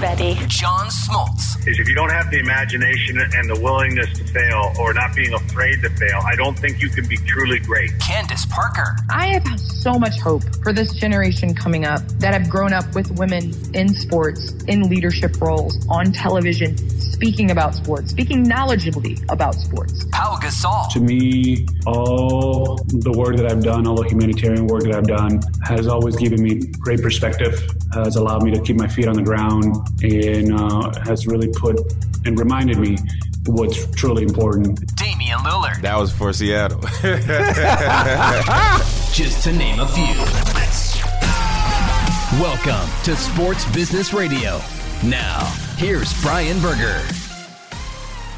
John Smoltz. is if you don't have the imagination and the willingness to fail or not being afraid to fail, I don't think you can be truly great. Candace Parker. I have so much hope for this generation coming up that have grown up with women in sports, in leadership roles, on television, speaking about sports, speaking knowledgeably about sports. Pau Gasol. To me, all the work that I've done, all the humanitarian work that I've done, has always given me great perspective, has allowed me to keep my feet on the ground, and uh, has really put and reminded me what's truly important. Damian Lillard. That was for Seattle. Just to name a few. Welcome to Sports Business Radio. Now, here's Brian Berger.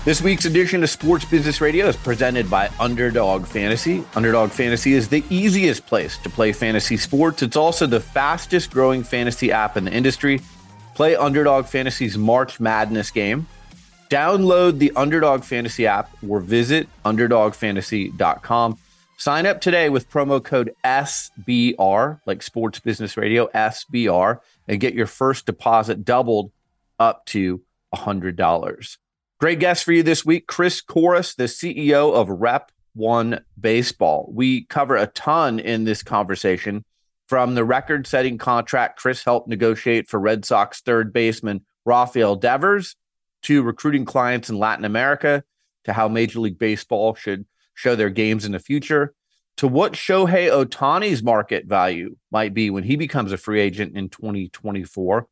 This week's edition of Sports Business Radio is presented by Underdog Fantasy. Underdog Fantasy is the easiest place to play fantasy sports. It's also the fastest growing fantasy app in the industry. Play Underdog Fantasy's March Madness game. Download the Underdog Fantasy app or visit underdogfantasy.com. Sign up today with promo code SBR, like Sports Business Radio, SBR, and get your first deposit doubled up to $100. Great guest for you this week, Chris Korus, the CEO of Rep One Baseball. We cover a ton in this conversation from the record setting contract Chris helped negotiate for Red Sox third baseman Rafael Devers to recruiting clients in Latin America to how Major League Baseball should show their games in the future to what Shohei Ohtani's market value might be when he becomes a free agent in 2024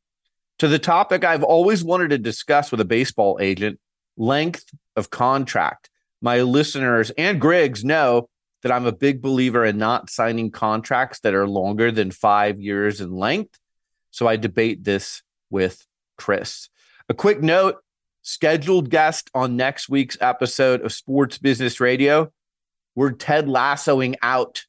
to the topic I've always wanted to discuss with a baseball agent length of contract. My listeners and Griggs know that I'm a big believer in not signing contracts that are longer than five years in length. So I debate this with Chris. A quick note scheduled guest on next week's episode of Sports Business Radio. We're Ted Lassoing out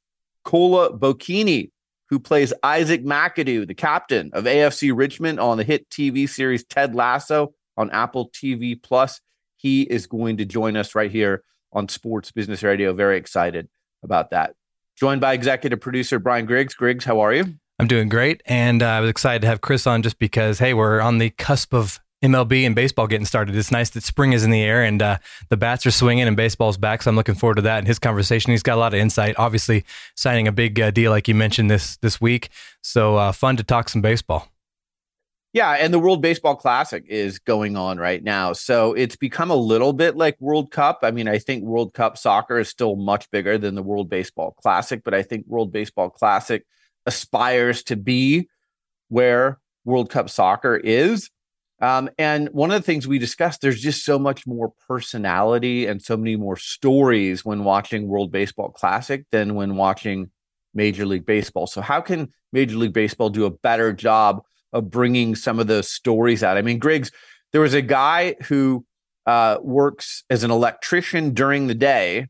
Kola Bokinni, who plays Isaac McAdoo, the captain of AFC Richmond on the hit TV series Ted Lasso on Apple TV Plus. He is going to join us right here on Sports Business Radio. Very excited about that. Joined by executive producer Brian Griggs. Griggs, how are you? I'm doing great. And uh, I was excited to have Chris on just because, hey, we're on the cusp of MLB and baseball getting started. It's nice that spring is in the air and uh, the bats are swinging and baseball's back. So I'm looking forward to that. And his conversation, he's got a lot of insight. Obviously, signing a big uh, deal like you mentioned this this week. So uh, fun to talk some baseball. Yeah, and the World Baseball Classic is going on right now. So it's become a little bit like World Cup. I mean, I think World Cup soccer is still much bigger than the World Baseball Classic, but I think World Baseball Classic aspires to be where World Cup soccer is. Um, and one of the things we discussed, there's just so much more personality and so many more stories when watching World Baseball Classic than when watching Major League Baseball. So, how can Major League Baseball do a better job of bringing some of those stories out? I mean, Griggs, there was a guy who uh, works as an electrician during the day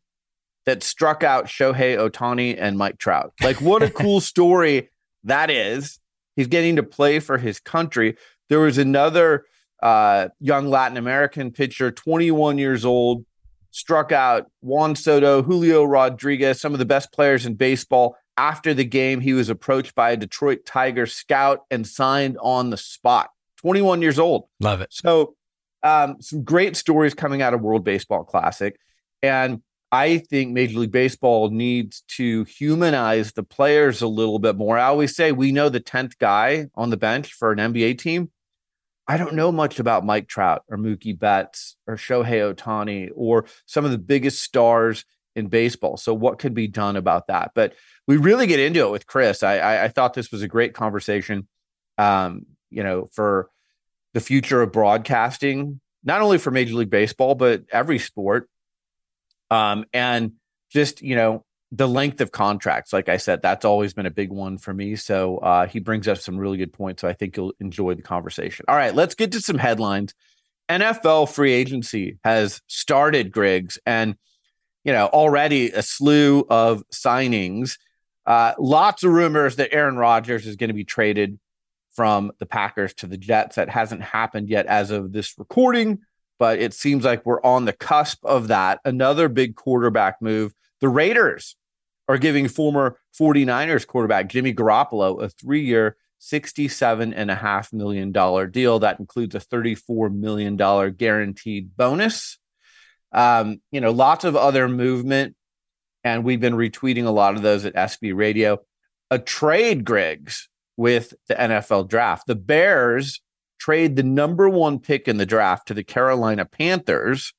that struck out Shohei Ohtani and Mike Trout. Like, what a cool story that is. He's getting to play for his country. There was another uh, young Latin American pitcher, 21 years old, struck out Juan Soto, Julio Rodriguez, some of the best players in baseball. After the game, he was approached by a Detroit Tiger scout and signed on the spot. 21 years old. Love it. So, um, some great stories coming out of World Baseball Classic. And I think Major League Baseball needs to humanize the players a little bit more. I always say we know the 10th guy on the bench for an NBA team. I don't know much about Mike Trout or Mookie Betts or Shohei Ohtani or some of the biggest stars in baseball. So, what could be done about that? But we really get into it with Chris. I, I, I thought this was a great conversation. Um, you know, for the future of broadcasting, not only for Major League Baseball but every sport. Um, and just you know, the length of contracts, like I said, that's always been a big one for me. So uh, he brings up some really good points. So I think you'll enjoy the conversation. All right, let's get to some headlines. NFL free agency has started, Griggs, and you know already a slew of signings. Uh, lots of rumors that Aaron Rodgers is going to be traded from the Packers to the Jets. That hasn't happened yet as of this recording, but it seems like we're on the cusp of that. Another big quarterback move. The Raiders are giving former 49ers quarterback Jimmy Garoppolo a three year, $67.5 million deal. That includes a $34 million guaranteed bonus. Um, you know, lots of other movement. And we've been retweeting a lot of those at SB Radio. A trade, Griggs, with the NFL draft. The Bears trade the number one pick in the draft to the Carolina Panthers,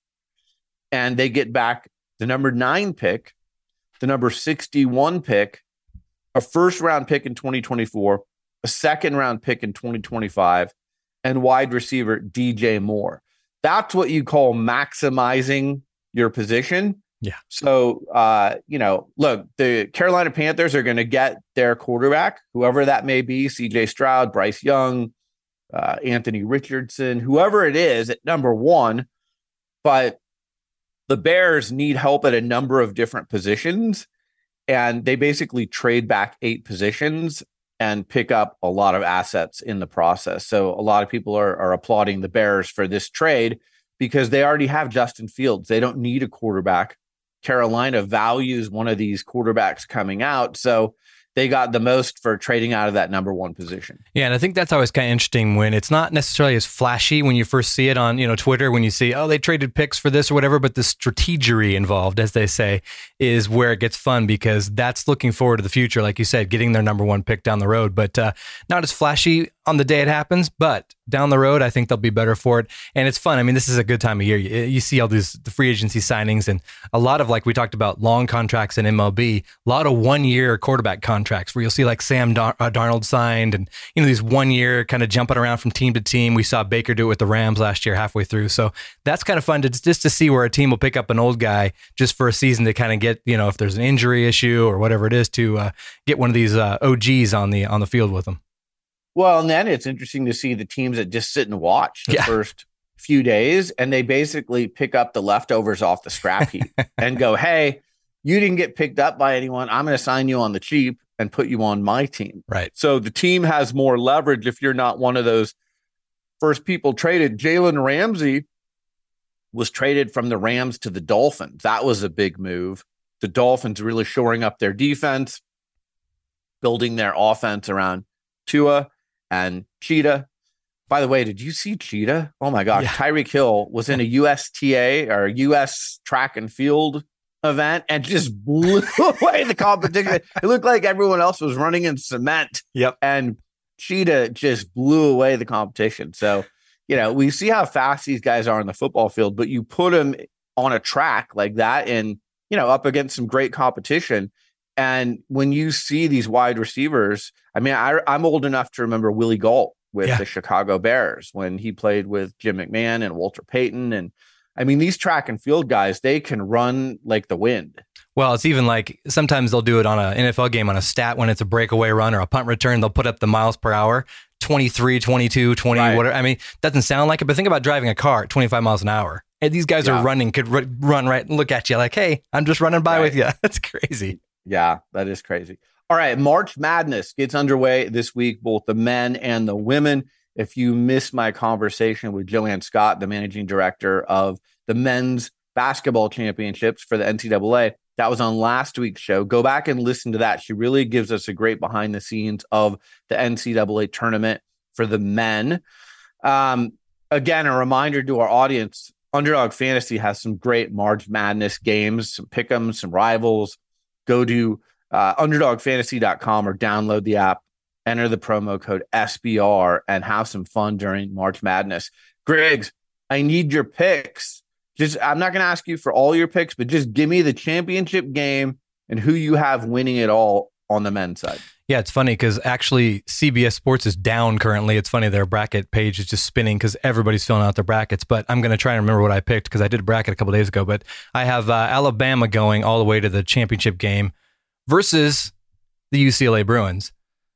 and they get back the number nine pick, the number 61 pick, a first round pick in 2024, a second round pick in 2025, and wide receiver DJ Moore. That's what you call maximizing your position. Yeah. So, uh, you know, look, the Carolina Panthers are going to get their quarterback, whoever that may be CJ Stroud, Bryce Young, uh, Anthony Richardson, whoever it is at number one. But the Bears need help at a number of different positions. And they basically trade back eight positions and pick up a lot of assets in the process. So a lot of people are, are applauding the Bears for this trade because they already have Justin Fields. They don't need a quarterback. Carolina values one of these quarterbacks coming out. So they got the most for trading out of that number one position. Yeah, and I think that's always kind of interesting when it's not necessarily as flashy when you first see it on you know Twitter when you see oh they traded picks for this or whatever, but the strategery involved, as they say, is where it gets fun because that's looking forward to the future, like you said, getting their number one pick down the road, but uh, not as flashy on the day it happens, but down the road, I think they'll be better for it. And it's fun. I mean, this is a good time of year. You, you, see all these the free agency signings and a lot of like we talked about long contracts in MLB, a lot of one year quarterback contracts where you'll see like Sam Dar- uh, Darnold signed and you know these one year kind of jumping around from team to team. We saw Baker do it with the Rams last year halfway through, so that's kind of fun to just to see where a team will pick up an old guy just for a season to kind of get you know if there's an injury issue or whatever it is to uh, get one of these uh, OGs on the on the field with them. Well, and then it's interesting to see the teams that just sit and watch the yeah. first few days and they basically pick up the leftovers off the scrap heap and go, hey, you didn't get picked up by anyone. I'm going to sign you on the cheap and put you on my team. Right. So the team has more leverage if you're not one of those first people traded. Jalen Ramsey was traded from the Rams to the Dolphins. That was a big move. The Dolphins really shoring up their defense, building their offense around Tua and Cheetah. By the way, did you see Cheetah? Oh my gosh, yeah. Tyreek Hill was in a USTA or US track and field event and just blew away the competition. it looked like everyone else was running in cement. Yep. And Cheetah just blew away the competition. So, you know, we see how fast these guys are on the football field, but you put them on a track like that and, you know, up against some great competition. And when you see these wide receivers, I mean, I, am old enough to remember Willie Gault with yeah. the Chicago Bears when he played with Jim McMahon and Walter Payton. And I mean, these track and field guys, they can run like the wind. Well, it's even like sometimes they'll do it on an NFL game on a stat when it's a breakaway run or a punt return. They'll put up the miles per hour 23, 22, 20, right. whatever. I mean, doesn't sound like it, but think about driving a car at 25 miles an hour. And these guys yeah. are running, could r- run right and look at you like, hey, I'm just running by right. with you. That's crazy. Yeah, that is crazy. All right, March Madness gets underway this week, both the men and the women. If you missed my conversation with Joanne Scott, the managing director of the men's basketball championships for the NCAA, that was on last week's show. Go back and listen to that. She really gives us a great behind the scenes of the NCAA tournament for the men. Um, again, a reminder to our audience Underdog Fantasy has some great March Madness games, some pick'ems, some rivals, go to uh, underdogfantasy.com or download the app, enter the promo code SBR, and have some fun during March Madness. Griggs, I need your picks. Just I'm not going to ask you for all your picks, but just give me the championship game and who you have winning it all on the men's side. Yeah, it's funny because actually CBS Sports is down currently. It's funny their bracket page is just spinning because everybody's filling out their brackets. But I'm going to try and remember what I picked because I did a bracket a couple days ago. But I have uh, Alabama going all the way to the championship game versus the UCLA Bruins.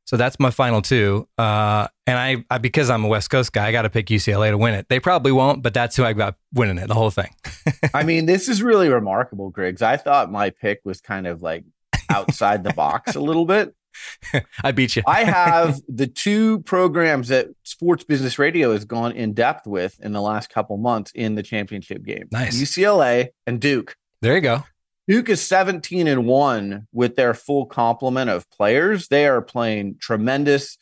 So that's my final two. Uh, and I, I, because I'm a West Coast guy, I got to pick UCLA to win it. They probably won't, but that's who I got winning it, the whole thing. I mean, this is really remarkable, Griggs. I thought my pick was kind of like outside the box a little bit. I beat you. I have the two programs that Sports Business Radio has gone in depth with in the last couple months in the championship game. Nice. UCLA and Duke. There you go. Duke is 17 and 1 with their full complement of players. They are playing tremendous.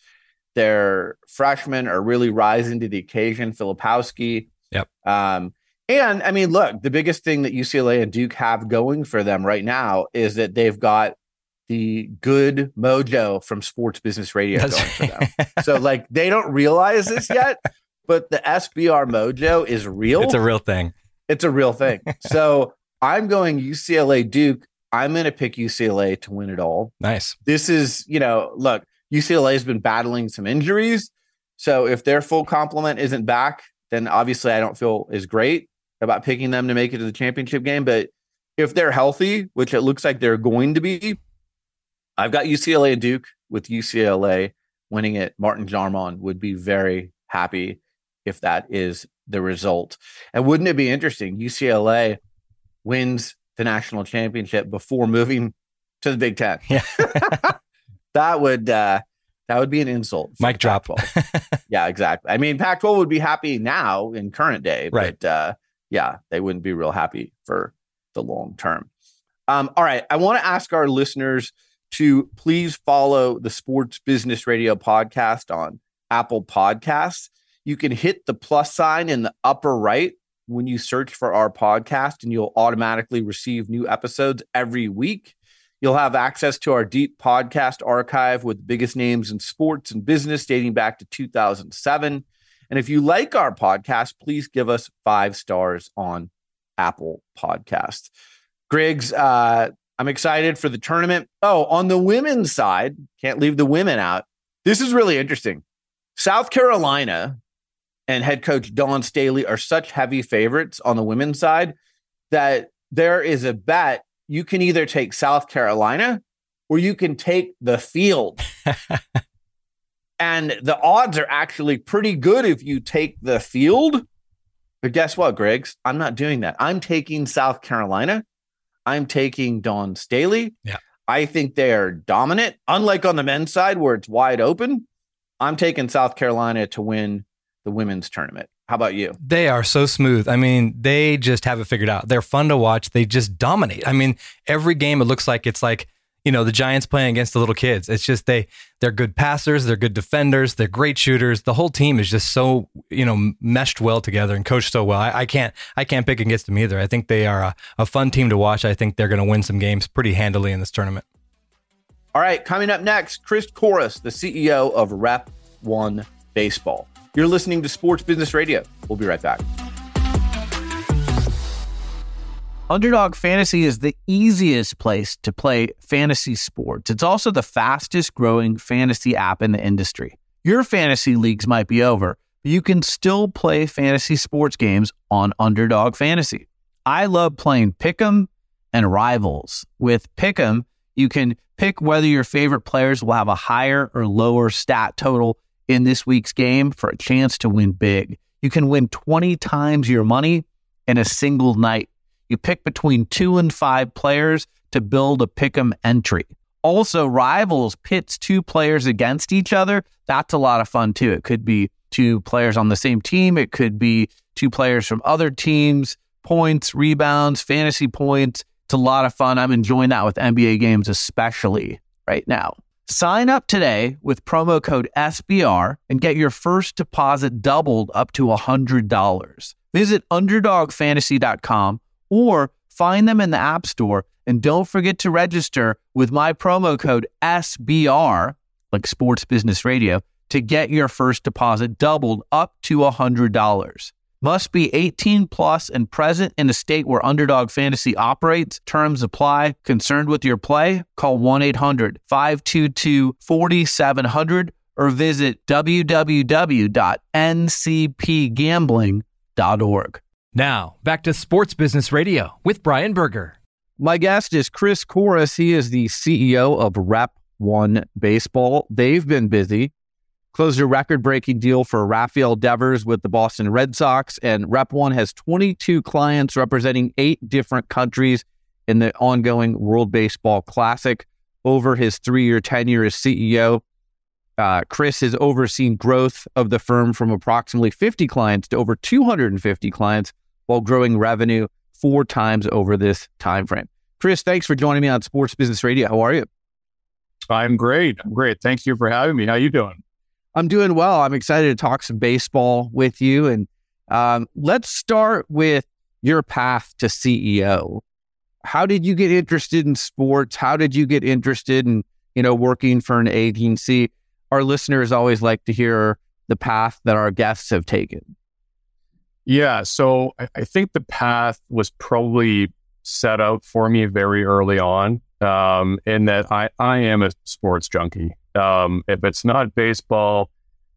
Their freshmen are really rising to the occasion. Filipowski. Yep. Um, and I mean, look, the biggest thing that UCLA and Duke have going for them right now is that they've got the good mojo from Sports Business Radio That's going for them. so, like, they don't realize this yet, but the SBR mojo is real. It's a real thing. It's a real thing. So, I'm going UCLA Duke. I'm going to pick UCLA to win it all. Nice. This is, you know, look, UCLA has been battling some injuries. So if their full complement isn't back, then obviously I don't feel as great about picking them to make it to the championship game. But if they're healthy, which it looks like they're going to be, I've got UCLA and Duke with UCLA winning it. Martin Jarmond would be very happy if that is the result. And wouldn't it be interesting? UCLA wins the national championship before moving to the Big Ten. Yeah. that would uh, that would be an insult. Mic drop. yeah, exactly. I mean, Pac-12 would be happy now in current day, right. but uh, yeah, they wouldn't be real happy for the long term. Um, all right, I want to ask our listeners to please follow the Sports Business Radio podcast on Apple Podcasts. You can hit the plus sign in the upper right when you search for our podcast, and you'll automatically receive new episodes every week. You'll have access to our deep podcast archive with the biggest names in sports and business dating back to 2007. And if you like our podcast, please give us five stars on Apple Podcasts. Griggs, uh, I'm excited for the tournament. Oh, on the women's side, can't leave the women out. This is really interesting. South Carolina and head coach Dawn Staley are such heavy favorites on the women's side that there is a bet you can either take South Carolina or you can take the field. and the odds are actually pretty good if you take the field. But guess what, Griggs? I'm not doing that. I'm taking South Carolina. I'm taking Dawn Staley. Yeah. I think they are dominant. Unlike on the men's side where it's wide open, I'm taking South Carolina to win the women's tournament. How about you? They are so smooth. I mean, they just have it figured out. They're fun to watch. They just dominate. I mean, every game it looks like it's like, you know, the Giants playing against the little kids. It's just they they're good passers, they're good defenders, they're great shooters. The whole team is just so, you know, meshed well together and coached so well. I, I can't I can't pick against them either. I think they are a, a fun team to watch. I think they're gonna win some games pretty handily in this tournament. All right, coming up next, Chris Korus, the CEO of Rep One Baseball. You're listening to Sports Business Radio. We'll be right back. Underdog Fantasy is the easiest place to play fantasy sports. It's also the fastest growing fantasy app in the industry. Your fantasy leagues might be over, but you can still play fantasy sports games on Underdog Fantasy. I love playing Pick'em and Rivals. With Pick'em, you can pick whether your favorite players will have a higher or lower stat total in this week's game for a chance to win big. You can win 20 times your money in a single night. You pick between two and five players to build a pick 'em entry. Also, rivals pits two players against each other. That's a lot of fun too. It could be two players on the same team, it could be two players from other teams, points, rebounds, fantasy points. It's a lot of fun. I'm enjoying that with NBA games, especially right now. Sign up today with promo code SBR and get your first deposit doubled up to $100. Visit underdogfantasy.com or find them in the App Store. And don't forget to register with my promo code SBR, like Sports Business Radio, to get your first deposit doubled up to $100. Must be 18 plus and present in a state where Underdog Fantasy operates. Terms apply. Concerned with your play? Call 1 800 522 4700 or visit www.ncpgambling.org. Now, back to Sports Business Radio with Brian Berger. My guest is Chris Korres. He is the CEO of Rep One Baseball. They've been busy. Closed a record breaking deal for Rafael Devers with the Boston Red Sox, and Rep One has 22 clients representing eight different countries in the ongoing World Baseball Classic. Over his three year tenure as CEO, uh, Chris has overseen growth of the firm from approximately 50 clients to over 250 clients while growing revenue four times over this time frame. Chris, thanks for joining me on Sports Business Radio. How are you? I'm great. I'm great. Thank you for having me. How you doing? I'm doing well. I'm excited to talk some baseball with you. And um, let's start with your path to CEO. How did you get interested in sports? How did you get interested in, you know, working for an agency? Our listeners always like to hear the path that our guests have taken. Yeah. So I, I think the path was probably set out for me very early on um, in that I, I am a sports junkie. Um, if it's not baseball,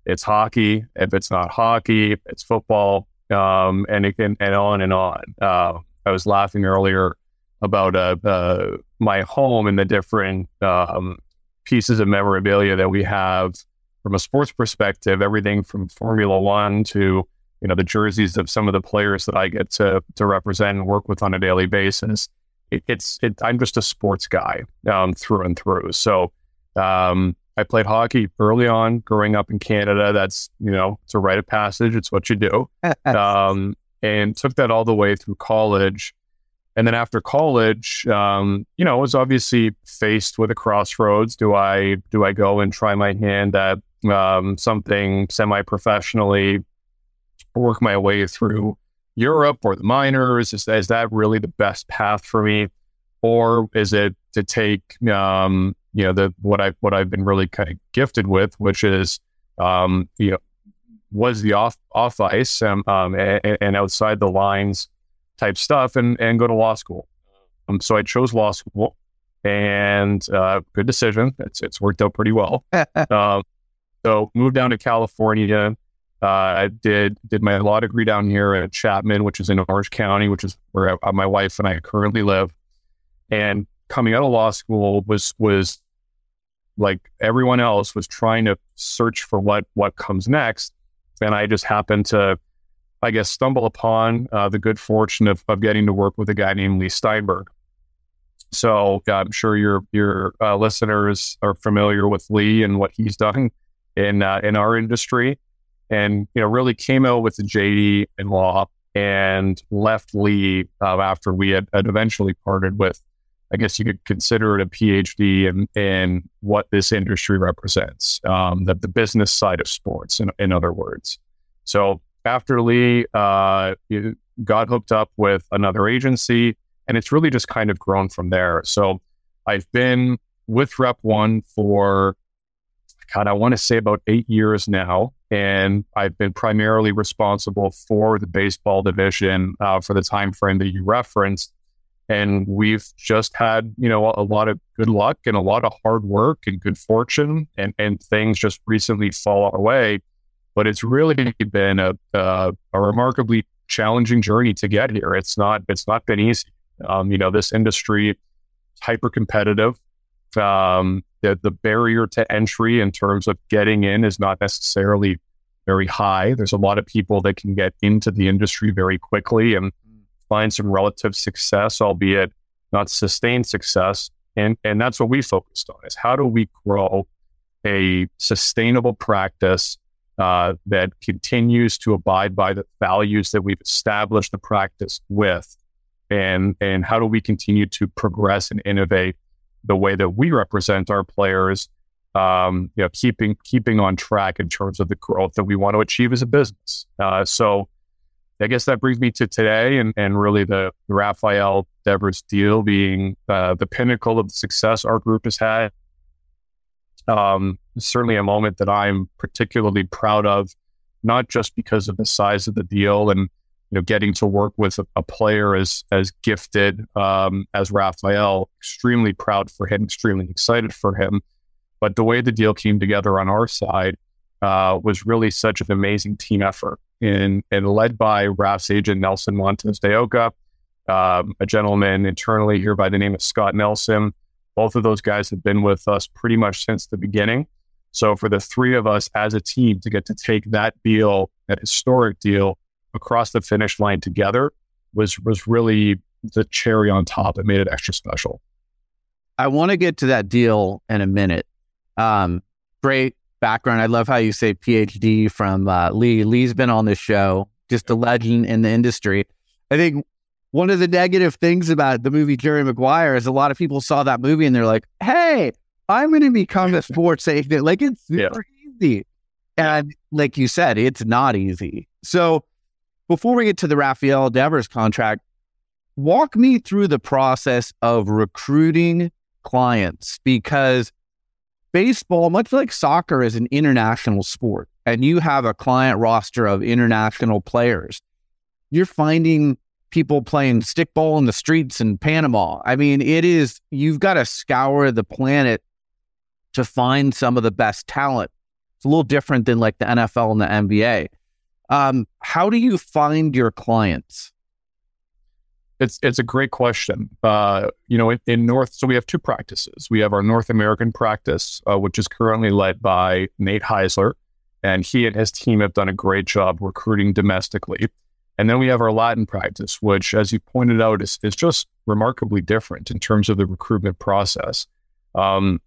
it's hockey. If it's not hockey, it's football, um, and it can, and on and on. Uh, I was laughing earlier about uh, uh, my home and the different um, pieces of memorabilia that we have from a sports perspective. Everything from Formula One to you know the jerseys of some of the players that I get to to represent and work with on a daily basis. It, it's it, I'm just a sports guy um, through and through. So um, I played hockey early on, growing up in Canada. That's you know it's a rite of passage. It's what you do, um, and took that all the way through college. And then after college, um, you know, I was obviously faced with a crossroads. Do I do I go and try my hand at um, something semi-professionally work my way through Europe or the minors? Is, is that really the best path for me, or is it to take um, you know the what I what I've been really kind of gifted with, which is um, you know was the off off ice um, um, and, and, outside the lines type stuff, and and go to law school. Um, so I chose law school, and uh, good decision. It's it's worked out pretty well. um, so moved down to California uh, I did did my law degree down here at Chapman, which is in Orange County, which is where I, my wife and I currently live. And coming out of law school was was like everyone else was trying to search for what what comes next, and I just happened to, I guess, stumble upon uh, the good fortune of of getting to work with a guy named Leigh Steinberg. So I'm sure your your uh, listeners are familiar with Leigh and what he's done in uh, in our industry and you know really came out with the JD in law and left Leigh uh, after we had, had, eventually parted with. I guess you could consider it a PhD in, in what this industry represents, um, the, the business side of sports, in, in other words. So after Leigh uh, got hooked up with another agency, and it's really just kind of grown from there. So I've been with Rep One for, God, I want to say about eight years now and I've been primarily responsible for the baseball division uh, for the time frame that you referenced. And we've just had, you know, a lot of good luck and a lot of hard work and good fortune, and and things just recently fall our way. But it's really been a a, a remarkably challenging journey to get here. It's not it's not been easy. Um, you know, this industry hyper competitive. Um, the, the barrier to entry in terms of getting in is not necessarily very high. There's a lot of people that can get into the industry very quickly and find some relative success, albeit not sustained success. And, and that's what we focused on is how do we grow a sustainable practice uh, that continues to abide by the values that we've established the practice with and and how do we continue to progress and innovate the way that we represent our players, um, you know, keeping keeping on track in terms of the growth that we want to achieve as a business. Uh, so, I guess that brings me to today, and and really the, Rafael Devers deal being uh, the pinnacle of the success our group has had. Um, certainly a moment that I'm particularly proud of, not just because of the size of the deal and you know, getting to work with a, a player as as gifted um, as Rafael, extremely proud for him, extremely excited for him. But the way the deal came together on our side uh, was really such an amazing team effort, and and led by Raf's agent Nelson Montes de Oca, um, a gentleman internally here by the name of Scott Nelson. Both of those guys have been with us pretty much since the beginning. So for the three of us as a team to get to take that deal, that historic deal, across the finish line together was was really the cherry on top. It made it extra special. I want to get to that deal in a minute. Um, great background. I love how you say PhD from uh, Leigh. Leigh's been on this show, just a legend in the industry. I think one of the negative things about the movie Jerry Maguire is a lot of people saw that movie and they're like, "Hey, I'm going to become a sports agent." Like it's super yeah. easy, and like you said, it's not easy. So before we get to the Rafael Devers contract, walk me through the process of recruiting clients because baseball, much like soccer, is an international sport and you have a client roster of international players. You're finding people playing stickball in the streets in Panama. I mean, it is, you've got to scour the planet to find some of the best talent. It's a little different than like the NFL and the NBA. Um, how do you find your clients? It's it's a great question. Uh, you know, in, in, North, so we have two practices. We have our North American practice, uh, which is currently led by Nate Heisler, and he and his team have done a great job recruiting domestically. And then we have our Latin practice, which, as you pointed out, is is just remarkably different in terms of the recruitment process. Um,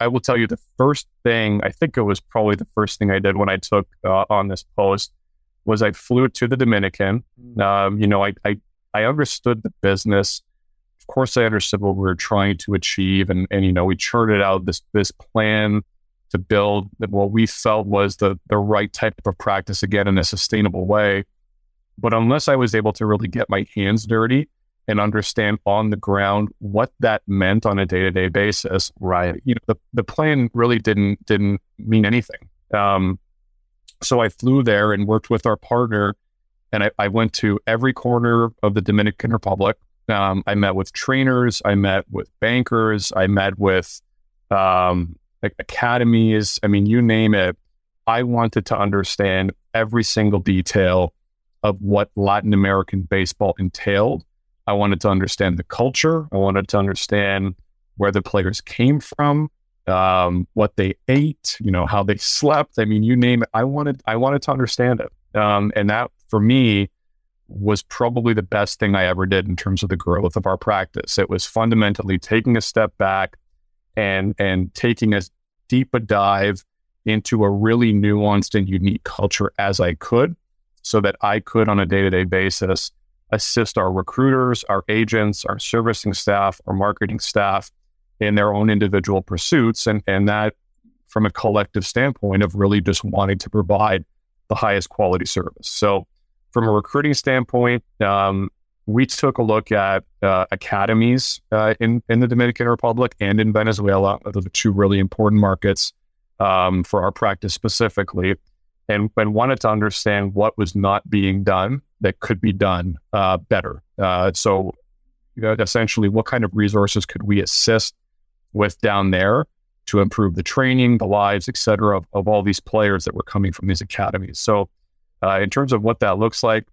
I will tell you the first thing, I think it was probably the first thing I did when I took uh, on this post was I flew to the Dominican. Mm. Um, you know, I, I, I understood the business. Of course, I understood what we were trying to achieve. And, and you know, we charted out this, this plan to build what we felt was the, the right type of practice again in a sustainable way. But unless I was able to really get my hands dirty and understand on the ground what that meant on a day to day basis. Right. You know, the, the plan really didn't didn't mean anything. Um, so I flew there and worked with our partner, and I, I went to every corner of the Dominican Republic. Um, I met with trainers, I met with bankers, I met with um, academies. I mean, you name it. I wanted to understand every single detail of what Latin American baseball entailed I wanted to understand the culture. I wanted to understand where the players came from, um, what they ate, you know, how they slept. I mean, you name it. I wanted, I wanted to understand it. Um, and that for me was probably the best thing I ever did in terms of the growth of our practice. It was fundamentally taking a step back and, and taking as deep a dive into a really nuanced and unique culture as I could so that I could on a day to day basis assist our recruiters, our agents, our servicing staff, our marketing staff in their own individual pursuits. And, and that from a collective standpoint of really just wanting to provide the highest quality service. So, from a recruiting standpoint, um, we took a look at uh, academies uh, in, in the Dominican Republic and in Venezuela. Those are two really important markets um, for our practice specifically and, and wanted to understand what was not being done that could be done uh, better. Uh, so, you know, essentially, what kind of resources could we assist with down there to improve the training, the lives, et cetera, of, of all these players that were coming from these academies? So, uh, in terms of what that looks like,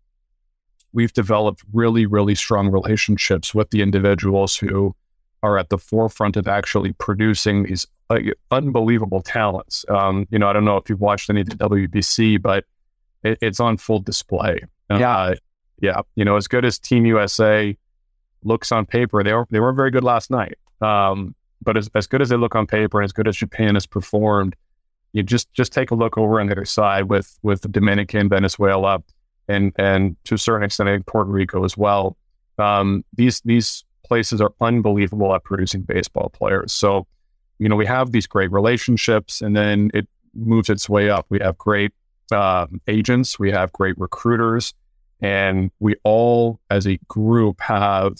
we've developed really, really strong relationships with the individuals who are at the forefront of actually producing these uh, unbelievable talents. Um, you know, I don't know if you've watched any of the WBC, but it, it's on full display. Yeah, uh, yeah. You know, as good as Team USA looks on paper, they were they weren't very good last night. Um, but as, as good as they look on paper, and as good as Japan has performed, you just just take a look over on the other side with with Dominican, Venezuela, and and to a certain extent, Puerto Rico as well. Um, these these places are unbelievable at producing baseball players. So, you know, we have these great relationships, and then it moves its way up. We have great uh, agents, we have great recruiters, and we all, as a group, have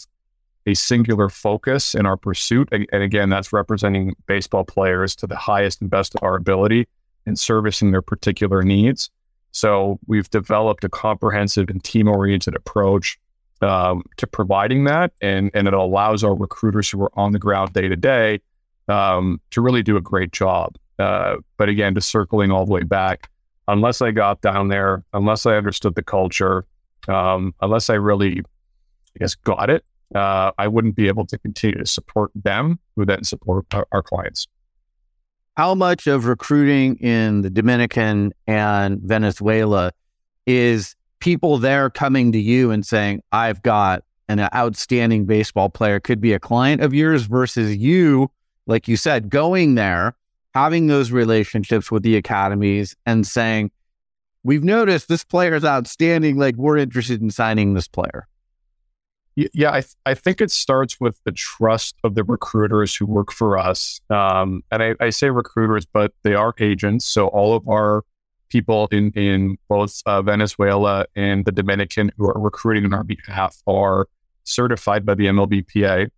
a singular focus in our pursuit. And, and again, that's representing baseball players to the highest and best of our ability and servicing their particular needs. So we've developed a comprehensive and team oriented approach um, to providing that, and and it allows our recruiters who are on the ground day to day um, to really do a great job. Uh, but again, just circling all the way back, unless I got down there, unless I understood the culture, um, unless I really I guess, got it, uh, I wouldn't be able to continue to support them, who then support our, our clients. How much of recruiting in the Dominican and Venezuela is people there coming to you and saying, I've got an outstanding baseball player, could be a client of yours versus you, like you said, going there, having those relationships with the academies and saying, We've noticed this player is outstanding. Like, we're interested in signing this player. Yeah, I, th- I think it starts with the trust of the recruiters who work for us. Um, and I, I, say recruiters, but they are agents. So all of our people in, in both uh, Venezuela and the Dominican who are recruiting on our behalf are certified by the MLBPA.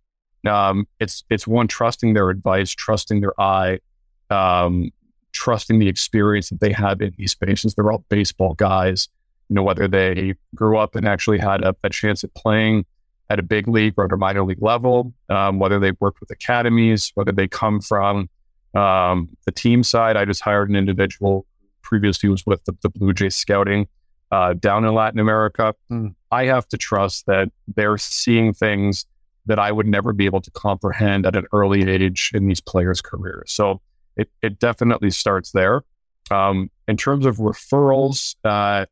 Um, it's it's one trusting their advice, trusting their eye, um, trusting the experience that they have in these spaces. They're all baseball guys. You know, whether they grew up and actually had a, a chance at playing at a big league or at a minor league level, um, whether they've worked with academies, whether they come from um, the team side. I just hired an individual previously was with the, the Blue Jays scouting uh, down in Latin America. Mm. I have to trust that they're seeing things that I would never be able to comprehend at an early age in these players' careers. So it, it definitely starts there. Um, in terms of referrals, uh,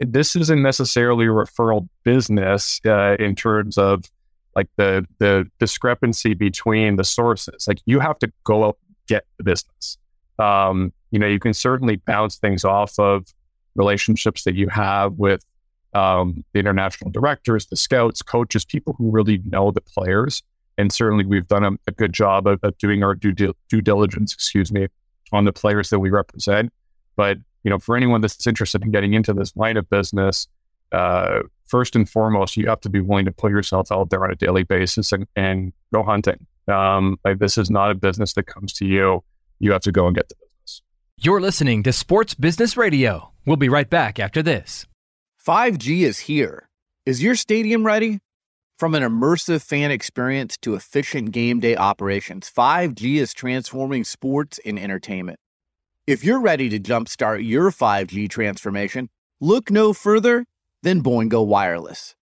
this isn't necessarily a referral business uh, in terms of like the the discrepancy between the sources. Like you have to go out get the business. Um, you know, you can certainly bounce things off of relationships that you have with um, the international directors, the scouts, coaches, people who really know the players. And certainly, we've done a, a good job of, of, doing our due, due diligence, excuse me, on the players that we represent. But you know, for anyone that's interested in getting into this line of business, uh, first and foremost, you have to be willing to put yourself out there on a daily basis and, and go hunting. Um, like this is not a business that comes to you. You have to go and get the business. You're listening to Sports Business Radio. We'll be right back after this. 5G is here. Is your stadium ready? From an immersive fan experience to efficient game day operations, 5G is transforming sports and entertainment. If you're ready to jumpstart your 5G transformation, look no further than Boingo Wireless.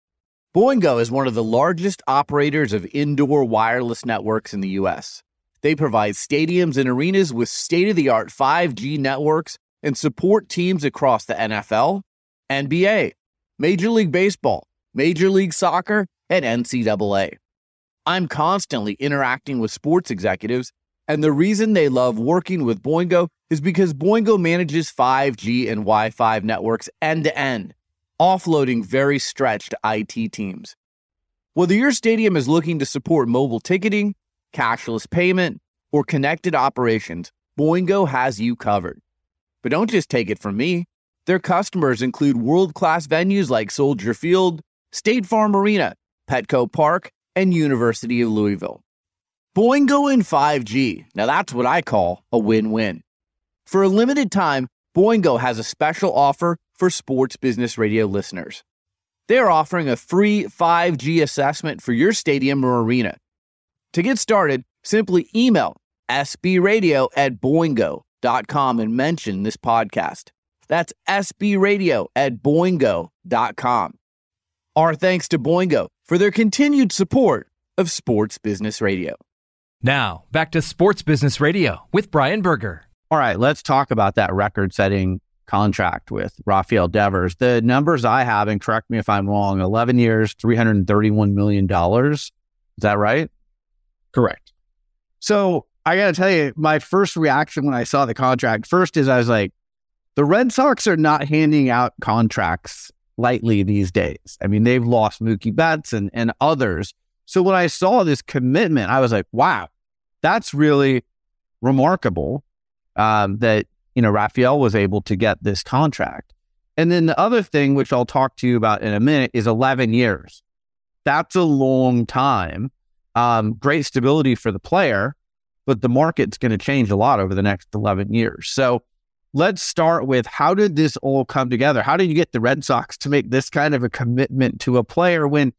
Boingo is one of the largest operators of indoor wireless networks in the US. They provide stadiums and arenas with state of the art 5G networks and support teams across the NFL, NBA, Major League Baseball, Major League Soccer, and NCAA. I'm constantly interacting with sports executives, and the reason they love working with Boingo is because Boingo manages 5G and Wi Fi networks end to end, offloading very stretched IT teams. Whether your stadium is looking to support mobile ticketing, cashless payment, or connected operations, Boingo has you covered. But don't just take it from me. Their customers include world class venues like Soldier Field, State Farm Arena, Petco Park, and University of Louisville. Boingo in 5G. Now that's what I call a win win. For a limited time, Boingo has a special offer for sports business radio listeners. They're offering a free 5G assessment for your stadium or arena. To get started, simply email sbradio at boingo.com and mention this podcast. That's sbradio at boingo.com. Our thanks to Boingo for their continued support of sports business radio. Now, back to Sports Business Radio with Brian Berger. All right, let's talk about that record setting contract with Rafael Devers. The numbers I have, and correct me if I'm wrong, 11 years, $331 million. Is that right? Correct. So I got to tell you, my first reaction when I saw the contract first is I was like, the Red Sox are not handing out contracts lightly these days. I mean, they've lost Mookie Betts and, and others. So when I saw this commitment, I was like, wow, that's really remarkable um, that you know Rafael was able to get this contract. And then the other thing, which I'll talk to you about in a minute, is 11 years. That's a long time. Um, great stability for the player, but the market's going to change a lot over the next 11 years. So let's start with how did this all come together? How did you get the Red Sox to make this kind of a commitment to a player when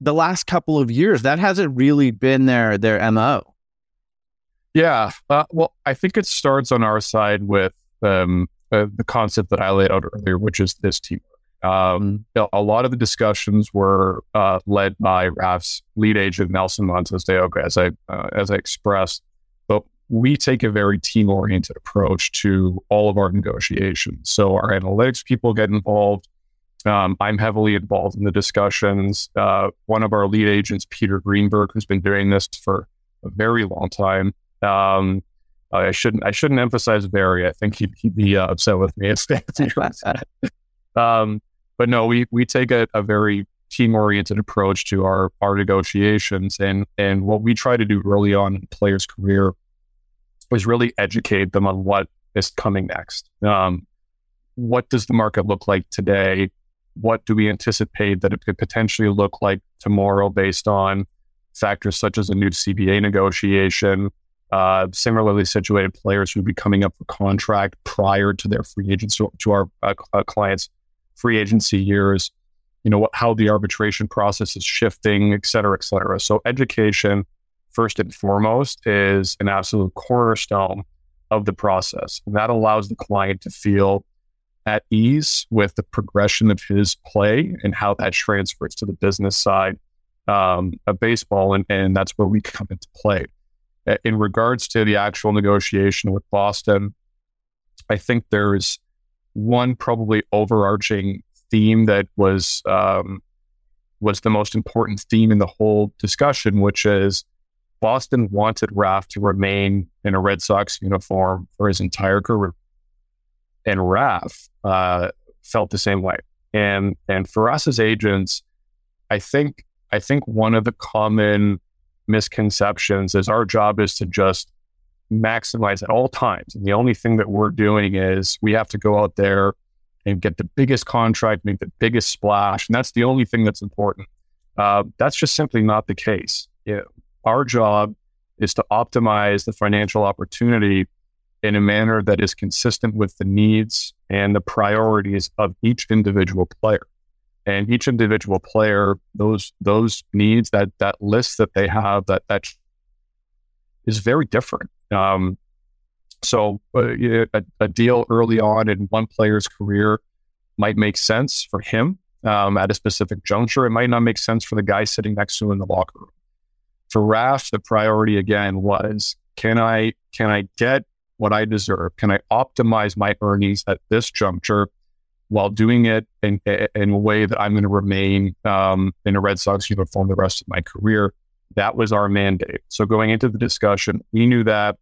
the last couple of years that hasn't really been their their mo? Yeah. Uh, well, I think it starts on our side with um, uh, the concept that I laid out earlier, which is this teamwork. Um, a lot of the discussions were uh, led by Raf's lead agent Nelson Montes de Oca, as I uh, as I expressed. We take a very team oriented approach to all of our negotiations. So our analytics people get involved. Um, I'm heavily involved in the discussions. Uh, one of our lead agents, Peter Greenberg, who's been doing this for a very long time. Um, I shouldn't I shouldn't emphasize very. I think he'd, he'd be uh, upset with me um, but no, we we take a, a very team oriented approach to our our negotiations, and and what we try to do early on in a player's career is really educate them on what is coming next. Um, what does the market look like today? What do we anticipate that it could potentially look like tomorrow based on factors such as a new CBA negotiation, uh, similarly situated players who would be coming up for contract prior to their free agents to our uh, uh, clients' free agency years. You know what, how the arbitration process is shifting, et cetera, et cetera. So education, first and foremost, is an absolute cornerstone of the process, and that allows the client to feel at ease with the progression of his play and how that transfers to the business side um, of baseball, and, and that's where we come into play. In regards to the actual negotiation with Boston, I think there's one probably overarching theme that was um, was the most important theme in the whole discussion, which is Boston wanted Raf to remain in a Red Sox uniform for his entire career, and Raf uh, felt the same way. And and for us as agents, I think I think one of the common misconceptions is our job is to just maximize at all times. And the only thing that we're doing is we have to go out there and get the biggest contract, make the biggest splash. And that's the only thing that's important. Uh, that's just simply not the case. Our job is to optimize the financial opportunity in a manner that is consistent with the needs and the priorities of each individual player. And each individual player those those needs that that list that they have that that is very different. Um, so uh, a, a, deal early on in one player's career might make sense for him um, at a specific juncture. It might not make sense for the guy sitting next to him in the locker room for Raf the priority again was can i can i get what i deserve can i optimize my earnings at this juncture while doing it in, in a way that I'm going to remain um, in a Red Sox uniform the rest of my career. That was our mandate. So going into the discussion, we knew that,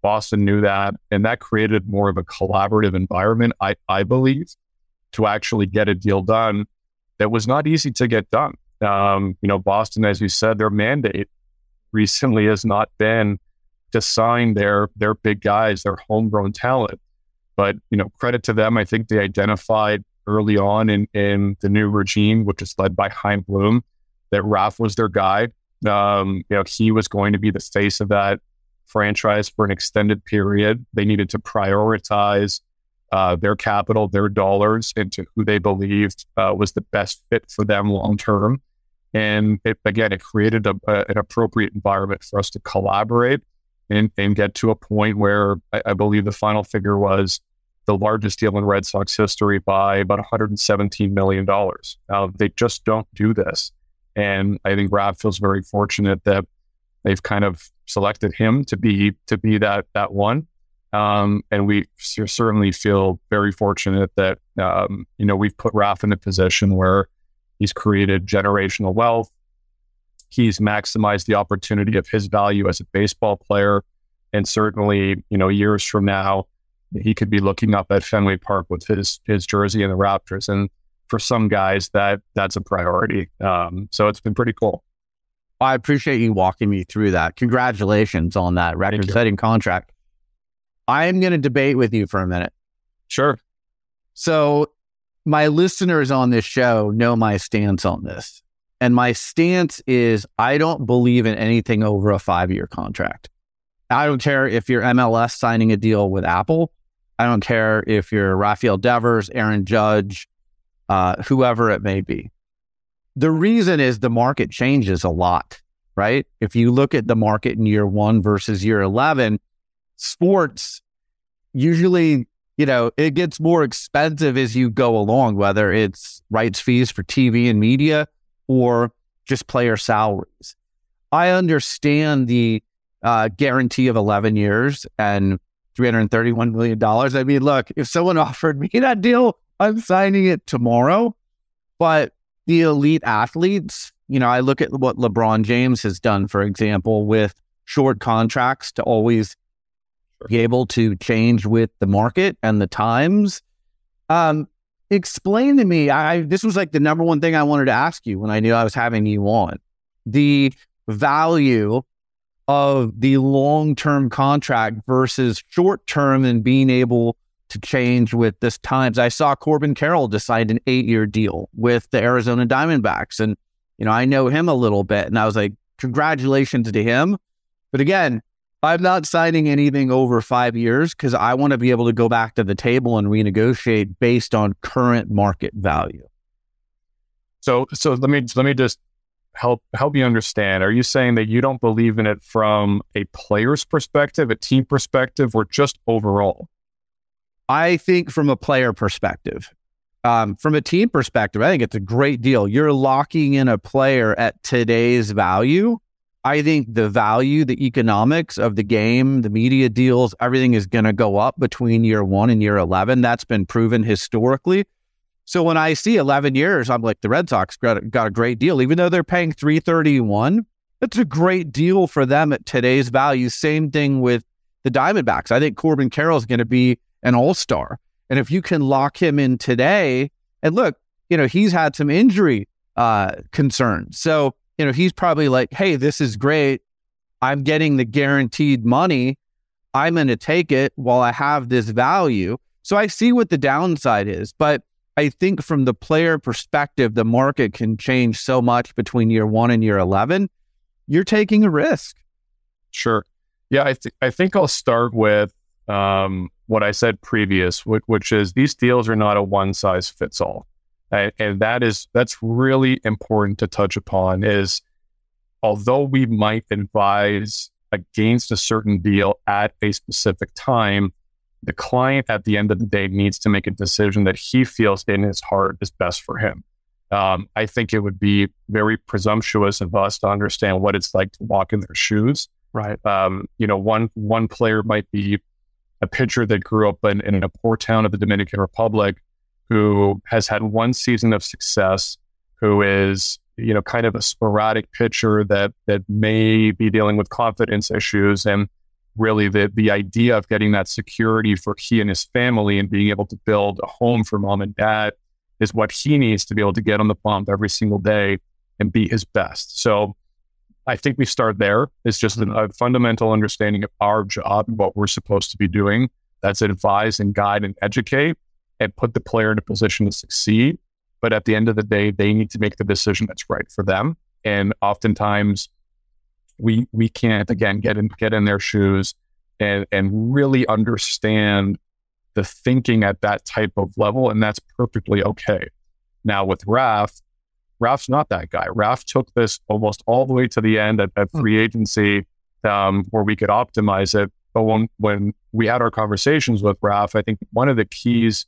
Boston knew that, and that created more of a collaborative environment, I, I believe, to actually get a deal done that was not easy to get done. Um, you know, Boston, as you said, their mandate recently has not been to sign their their big guys, their homegrown talent. But you know, credit to them. I think they identified early on in in the new regime, which is led by Chaim Bloom, that Raf was their guy. Um, you know, he was going to be the face of that franchise for an extended period. They needed to prioritize uh, their capital, their dollars into who they believed uh, was the best fit for them long term. And it, again, it created a, a, an appropriate environment for us to collaborate and, and get to a point where I, I, believe the final figure was the largest deal in Red Sox history by about $117 million. They just don't do this. And I think Raf feels very fortunate that they've kind of selected him to be to be that that one. Um, and we certainly feel very fortunate that um, you know we've put Raf in a position where he's created generational wealth he's maximized the opportunity of his value as a baseball player. And certainly, you know, years from now, he could be looking up at Fenway Park with his his jersey and the rafters. And for some guys, that that's a priority. Um, so it's been pretty cool. I appreciate you walking me through that. Congratulations on that record setting contract. I am going to debate with you for a minute. Sure. So, my listeners on this show know my stance on this. And my stance is I don't believe in anything over a five year contract. I don't care if you're MLS signing a deal with Apple. I don't care if you're Rafael Devers, Aaron Judge, uh, whoever it may be. The reason is the market changes a lot, right? If you look at the market in year one versus year 11, sports, usually you know, it gets more expensive as you go along, whether it's rights fees for TV and media or just player salaries. I understand the uh, guarantee of 11 years and $331 million. I mean, look, if someone offered me that deal, I'm signing it tomorrow. But the elite athletes, you know, I look at what LeBron James has done, for example, with short contracts to always be able to change with the market and the times. Um, explain to me, I this was like the number one thing I wanted to ask you when I knew I was having you on. The value of the long-term contract versus short-term and being able to change with this times. I saw Corbin Carroll decide an eight-year deal with the Arizona Diamondbacks. And, you know, I know him a little bit. And I was like, congratulations to him. But again, I'm not signing anything over five years because I want to be able to go back to the table and renegotiate based on current market value. So, so let me let me just help help you understand. Are you saying that you don't believe in it from a player's perspective, a team perspective, or just overall? I think from a player perspective. Um, from a team perspective, I think it's a great deal. You're locking in a player at today's value I think the value, the economics of the game, the media deals, everything is going to go up between year one and year 11. That's been proven historically. So when I see 11 years, I'm like, the Red Sox got, got a great deal, even though they're paying 331. That's a great deal for them at today's value. Same thing with the Diamondbacks. I think Corbin Carroll is going to be an all star. And if you can lock him in today, and look, you know, he's had some injury uh, concerns. So you know, he's probably like, hey, this is great. I'm getting the guaranteed money. I'm going to take it while I have this value. So I see what the downside is. But I think from the player perspective, the market can change so much between year one and year 11. You're taking a risk. Sure. Yeah. I, th- I think I'll start with um, what I said previous, which, which is these deals are not a one size fits all and, and that is that's really important to touch upon is although we might advise against a certain deal at a specific time the client at the end of the day needs to make a decision that he feels in his heart is best for him. Um, i think it would be very presumptuous of us to understand what it's like to walk in their shoes. Right. Um, you know one one player might be a pitcher that grew up in, in a poor town of the dominican republic who has had one season of success, who is you know kind of a sporadic pitcher that that may be dealing with confidence issues and really the the idea of getting that security for he and his family and being able to build a home for mom and dad is what he needs to be able to get on the bump every single day and be his best. So I think we start there. It's just a, a fundamental understanding of our job and what we're supposed to be doing. That's advise and guide and educate and put the player in a position to succeed. But at the end of the day, they need to make the decision that's right for them. And oftentimes we we can't again get in get in their shoes and and really understand the thinking at that type of level. And that's perfectly okay. Now with Raf, Raf's not that guy. Raf took this almost all the way to the end at, at hmm. free agency um, where we could optimize it. But when, when we had our conversations with Raf, I think one of the keys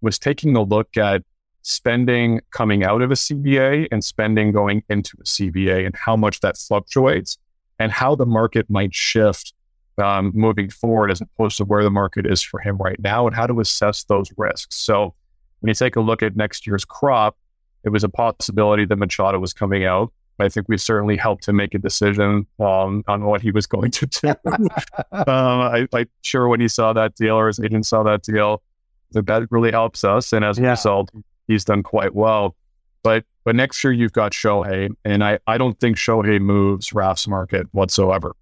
was taking a look at spending coming out of a CBA and spending going into a CBA and how much that fluctuates and how the market might shift um, moving forward as opposed to where the market is for him right now and how to assess those risks. So when you take a look at next year's crop, it was a possibility that Machado was coming out. I think we certainly helped him make a decision um, on what he was going to do. um, I, am sure when he saw that deal or his agent saw that deal, that really helps us. And as a result, he's done quite well. But but next year you've got Shohei, and I, I don't think Shohei moves Raf's market whatsoever.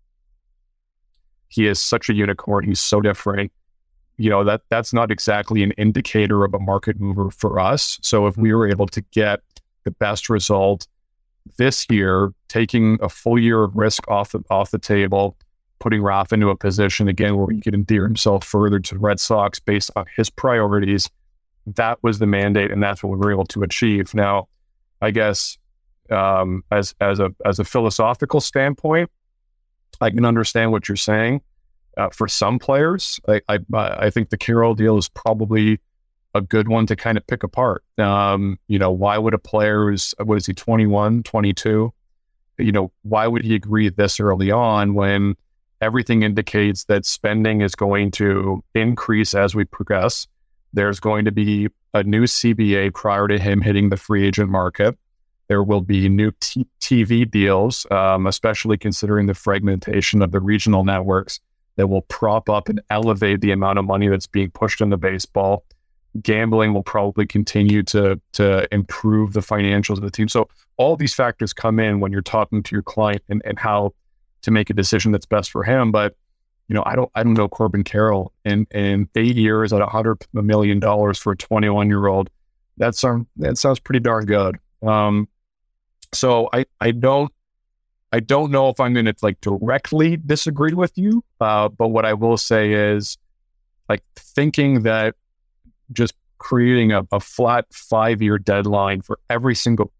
He is such a unicorn. He's so different. You know, that that's not exactly an indicator of a market mover for us. So if we were able to get the best result this year, taking a full year of risk off the, off the table, putting Raf into a position again where he could endear himself further to the Red Sox based on his priorities. That was the mandate, and that's what we were able to achieve. Now, I guess um, as as a as a philosophical standpoint, I can understand what you're saying. uh, for some players. I, I, I think the Carroll deal is probably a good one to kind of pick apart. Um, you know, why would a player who's what is he 21, 22? You know, why would he agree this early on when everything indicates that spending is going to increase as we progress? There's going to be a new CBA prior to him hitting the free agent market. There will be new t- TV deals, um, especially considering the fragmentation of the regional networks that will prop up and elevate the amount of money that's being pushed into baseball. Gambling will probably continue to to improve the financials of the team. So all these factors come in when you're talking to your client and, and how to make a decision that's best for him. But you know, I don't I don't know Corbin Carroll in in eight years at a hundred million dollars for a 21 year old. That sounds that sounds pretty darn good. Um, so I I don't I don't know if I'm going to like directly disagree with you, uh, but what I will say is like thinking that just creating a, a flat five year deadline for every single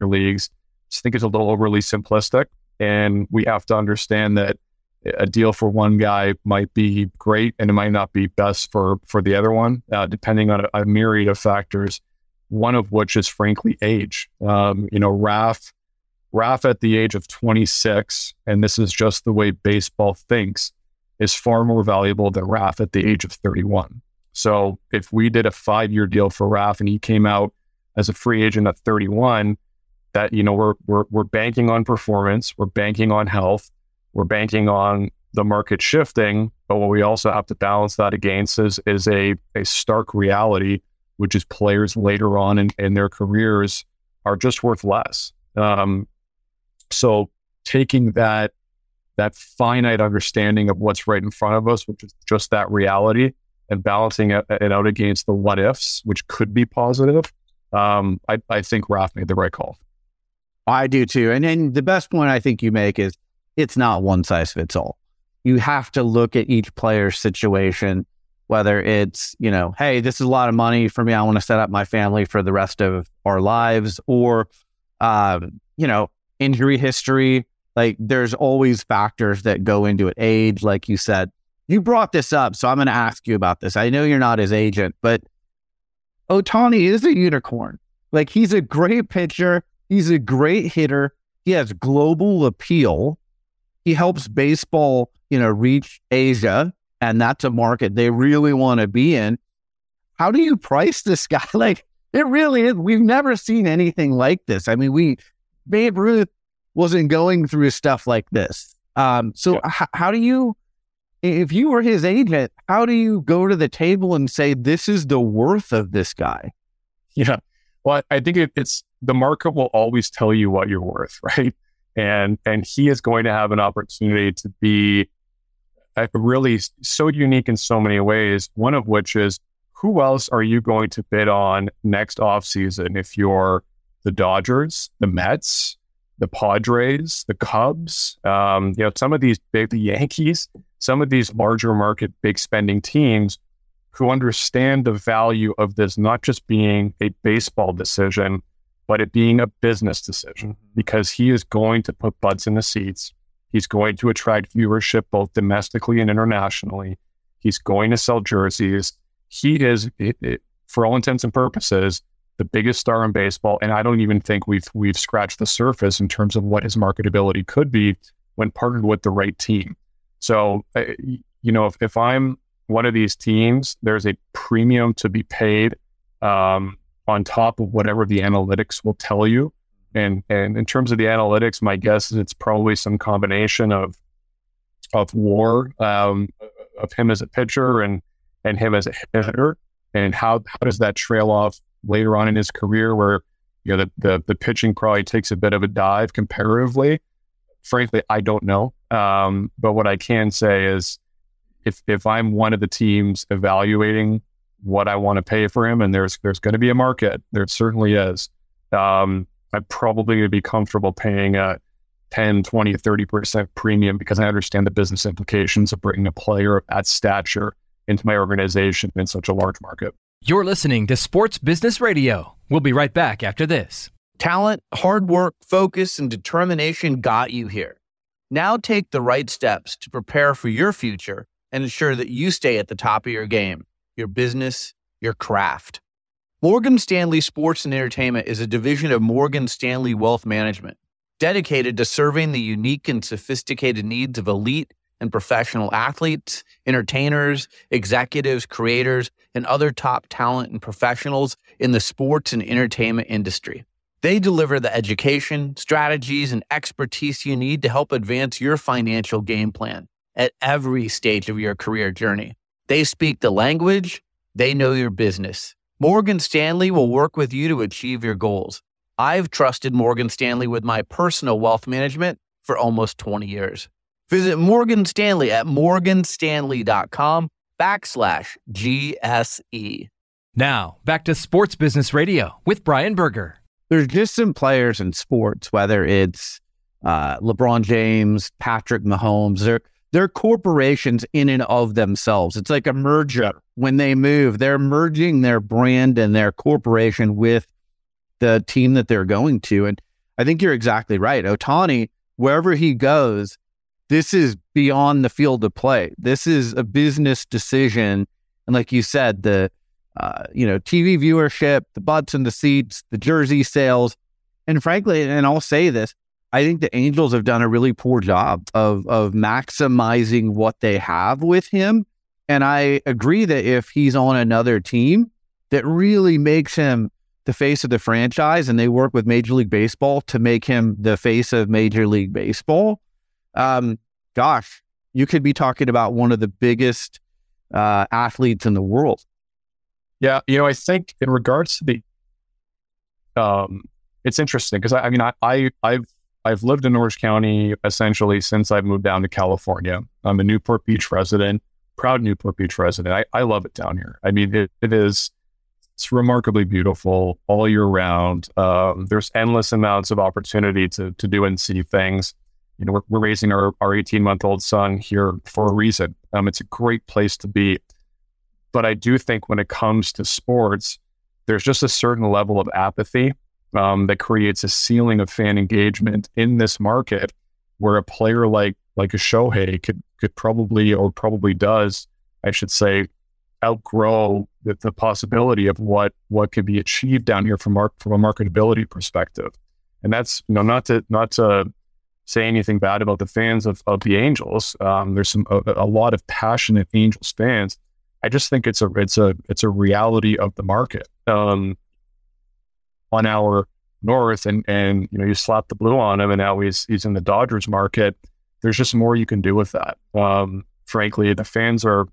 leagues, I just think it's a little overly simplistic. And we have to understand that a deal for one guy might be great and it might not be best for for the other one, uh, depending on a, a, myriad of factors. One of which is frankly age. Um, you know, Raf, Raf at the age of 26, and this is just the way baseball thinks, is far more valuable than Raf at the age of 31. So if we did a five year deal for Raf and he came out as a free agent at 31, that you know we're we're we're banking on performance, we're banking on health we're banking on the market shifting, but what we also have to balance that against is is a, a stark reality, which is players later on in, in their careers are just worth less. Um, so taking that that finite understanding of what's right in front of us, which is just that reality, and balancing it, it out against the what ifs, which could be positive, um, I, I think Raf made the right call. I do too. And then the best point I think you make is it's not one size fits all. You have to look at each player's situation, whether it's, you know, hey, this is a lot of money for me. I want to set up my family for the rest of our lives, or, um, you know, injury history. Like there's always factors that go into it. Age, like you said. You brought this up, so I'm going to ask you about this. I know you're not his agent, but Ohtani is a unicorn. Like he's a great pitcher. He's a great hitter. He has global appeal he helps baseball, you know, reach Asia, and that's a market they really want to be in. How do you price this guy? Like it really is. We've never seen anything like this. I mean, we Babe Ruth wasn't going through stuff like this. Um, so yeah. h- how do you, if you were his agent, how do you go to the table and say this is the worth of this guy? Yeah. Well, I think it, it's the market will always tell you what you're worth, right? and and he is going to have an opportunity to be really so unique in so many ways. One of which is who else are you going to bid on next offseason if you're the Dodgers, the Mets, the Padres, the Cubs, um, you know, some of these big the Yankees, some of these larger market big spending teams who understand the value of this not just being a baseball decision, but it being a business decision mm-hmm. because he is going to put butts in the seats. He's going to attract viewership both domestically and internationally. He's going to sell jerseys. He is, it, it, for all intents and purposes, the biggest star in baseball. And I don't even think we've we've scratched the surface in terms of what his marketability could be when partnered with the right team. So, you know, if, if I'm one of these teams, there's a premium to be paid um, on top of whatever the analytics will tell you. And and in terms of the analytics, my guess is it's probably some combination of of WAR, um, of him as a pitcher and and him as a hitter, and how how does that trail off later on in his career, where you know the the, the pitching probably takes a bit of a dive comparatively. Frankly, I don't know. Um, but what I can say is, if if I'm one of the teams evaluating what I want to pay for him, and there's there's going to be a market. There certainly is. Um, I'm probably going to be comfortable paying a 10, 20, 30% premium because I understand the business implications of bringing a player of that stature into my organization in such a large market. You're listening to Sports Business Radio. We'll be right back after this. Talent, hard work, focus, and determination got you here. Now take the right steps to prepare for your future and ensure that you stay at the top of your game, your business, your craft. Morgan Stanley Sports and Entertainment is a division of Morgan Stanley Wealth Management, dedicated to serving the unique and sophisticated needs of elite and professional athletes, entertainers, executives, creators, and other top talent and professionals in the sports and entertainment industry. They deliver the education, strategies, and expertise you need to help advance your financial game plan at every stage of your career journey. They speak the language, they know your business. Morgan Stanley will work with you to achieve your goals. I've trusted Morgan Stanley with my personal wealth management for almost 20 years. Visit Morgan Stanley at morganstanley.com backslash GSE. Now, back to Sports Business Radio with Brian Berger. There's just some players in sports, whether it's uh, LeBron James, Patrick Mahomes, they're, they're corporations in and of themselves. It's like a merger. When they move, they're merging their brand and their corporation with the team that they're going to. And I think you're exactly right. Ohtani, wherever he goes, this is beyond the field of play. This is a business decision. And like you said, the uh, you know, TV viewership, the butts in the seats, the jersey sales. And frankly, and I'll say this, I think the Angels have done a really poor job of of maximizing what they have with him. And I agree that if he's on another team that really makes him the face of the franchise and they work with Major League Baseball to make him the face of Major League Baseball, um, gosh, you could be talking about one of the biggest uh, athletes in the world. Yeah, you know, I think in regards to the, um, it's interesting because I, I, mean, I, I, I've, I've lived in Orange County essentially since I've moved down to California. I'm a Newport Beach resident, proud Newport Beach resident. I, I love it down here. I mean, it, it is, it's remarkably beautiful all year round. Um, there's endless amounts of opportunity to to do and see things. You know, we're, we're raising our our 18 month old son here for a reason. Um, it's a great place to be. But I do think when it comes to sports, there's just a certain level of apathy um, that creates a ceiling of fan engagement in this market where a player like like a Shohei could could probably or probably does, I should say, outgrow the, the possibility of what what could be achieved down here from mar- from a marketability perspective. And that's you know not to not to say anything bad about the fans of, of the Angels. Um, there's some a, a, lot of passionate Angels fans, I just think it's a it's a it's a reality of the market. Um, on our north, and and you know you slap the blue on him, and now he's he's in the Dodgers market. There's just more you can do with that. Um, frankly, the fans are a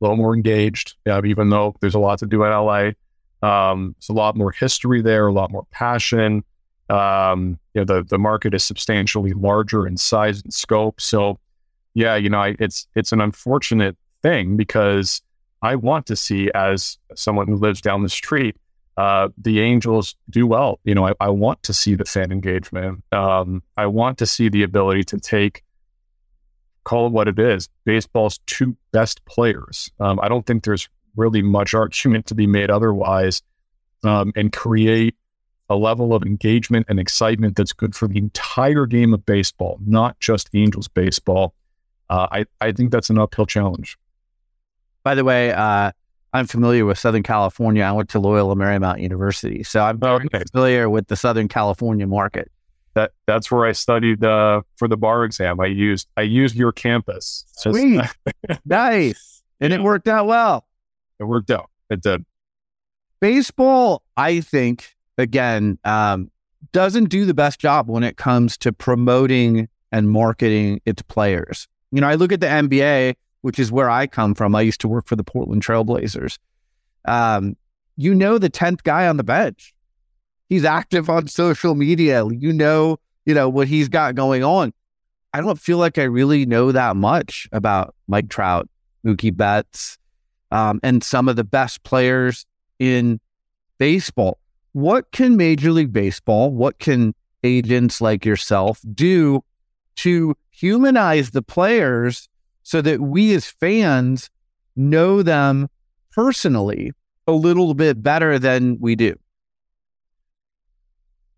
little more engaged, even though there's a lot to do in LA. Um, there's a lot more history there, a lot more passion. Um, you know, the the market is substantially larger in size and scope. So, yeah, you know, I, it's it's an unfortunate thing because I want to see, as someone who lives down the street, uh, the Angels do well. You know, I, I, want to see the fan engagement. Um, I want to see the ability to take, call it what it is, baseball's two best players. Um, I don't think there's really much argument to be made otherwise, um, and create a level of engagement and excitement that's good for the entire game of baseball, not just Angels baseball. Uh, I, I think that's an uphill challenge. By the way, uh, I'm familiar with Southern California. I went to Loyola Marymount University, so I'm okay. familiar with the Southern California market. That that's where I studied uh, for the bar exam. I used I used your campus. Sweet, nice, and it worked out well. It worked out. It did. Baseball, I think, again, um, doesn't do the best job when it comes to promoting and marketing its players. You know, I look at the NBA which is where I come from. I used to work for the Portland Trailblazers. Um, you know the 10th guy on the bench. He's active on social media. You know, you know what he's got going on. I don't feel like I really know that much about Mike Trout, Mookie Betts, um, and some of the best players in baseball. What can Major League Baseball, what can agents like yourself do to humanize the players so that we as fans know them personally a little bit better than we do.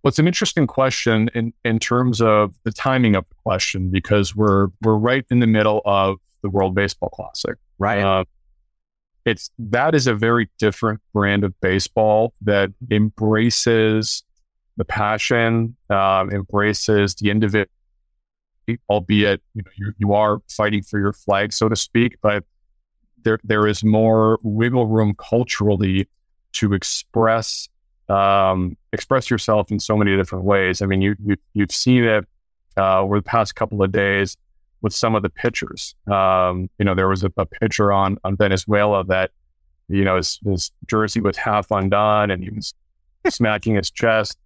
Well, it's an interesting question in, in terms of the timing of the question because we're we're right in the middle of the World Baseball Classic. Right. Uh, it's that is a very different brand of baseball that embraces the passion, um, embraces the individual, albeit you know you, you are fighting for your flag, so to speak, but there there is more wiggle room culturally to express um, express yourself in so many different ways. I mean, you, you you've seen it uh, over the past couple of days with some of the pitchers. Um, you know, there was a, a pitcher on on Venezuela that you know his, his jersey was half undone and he was smacking his chest.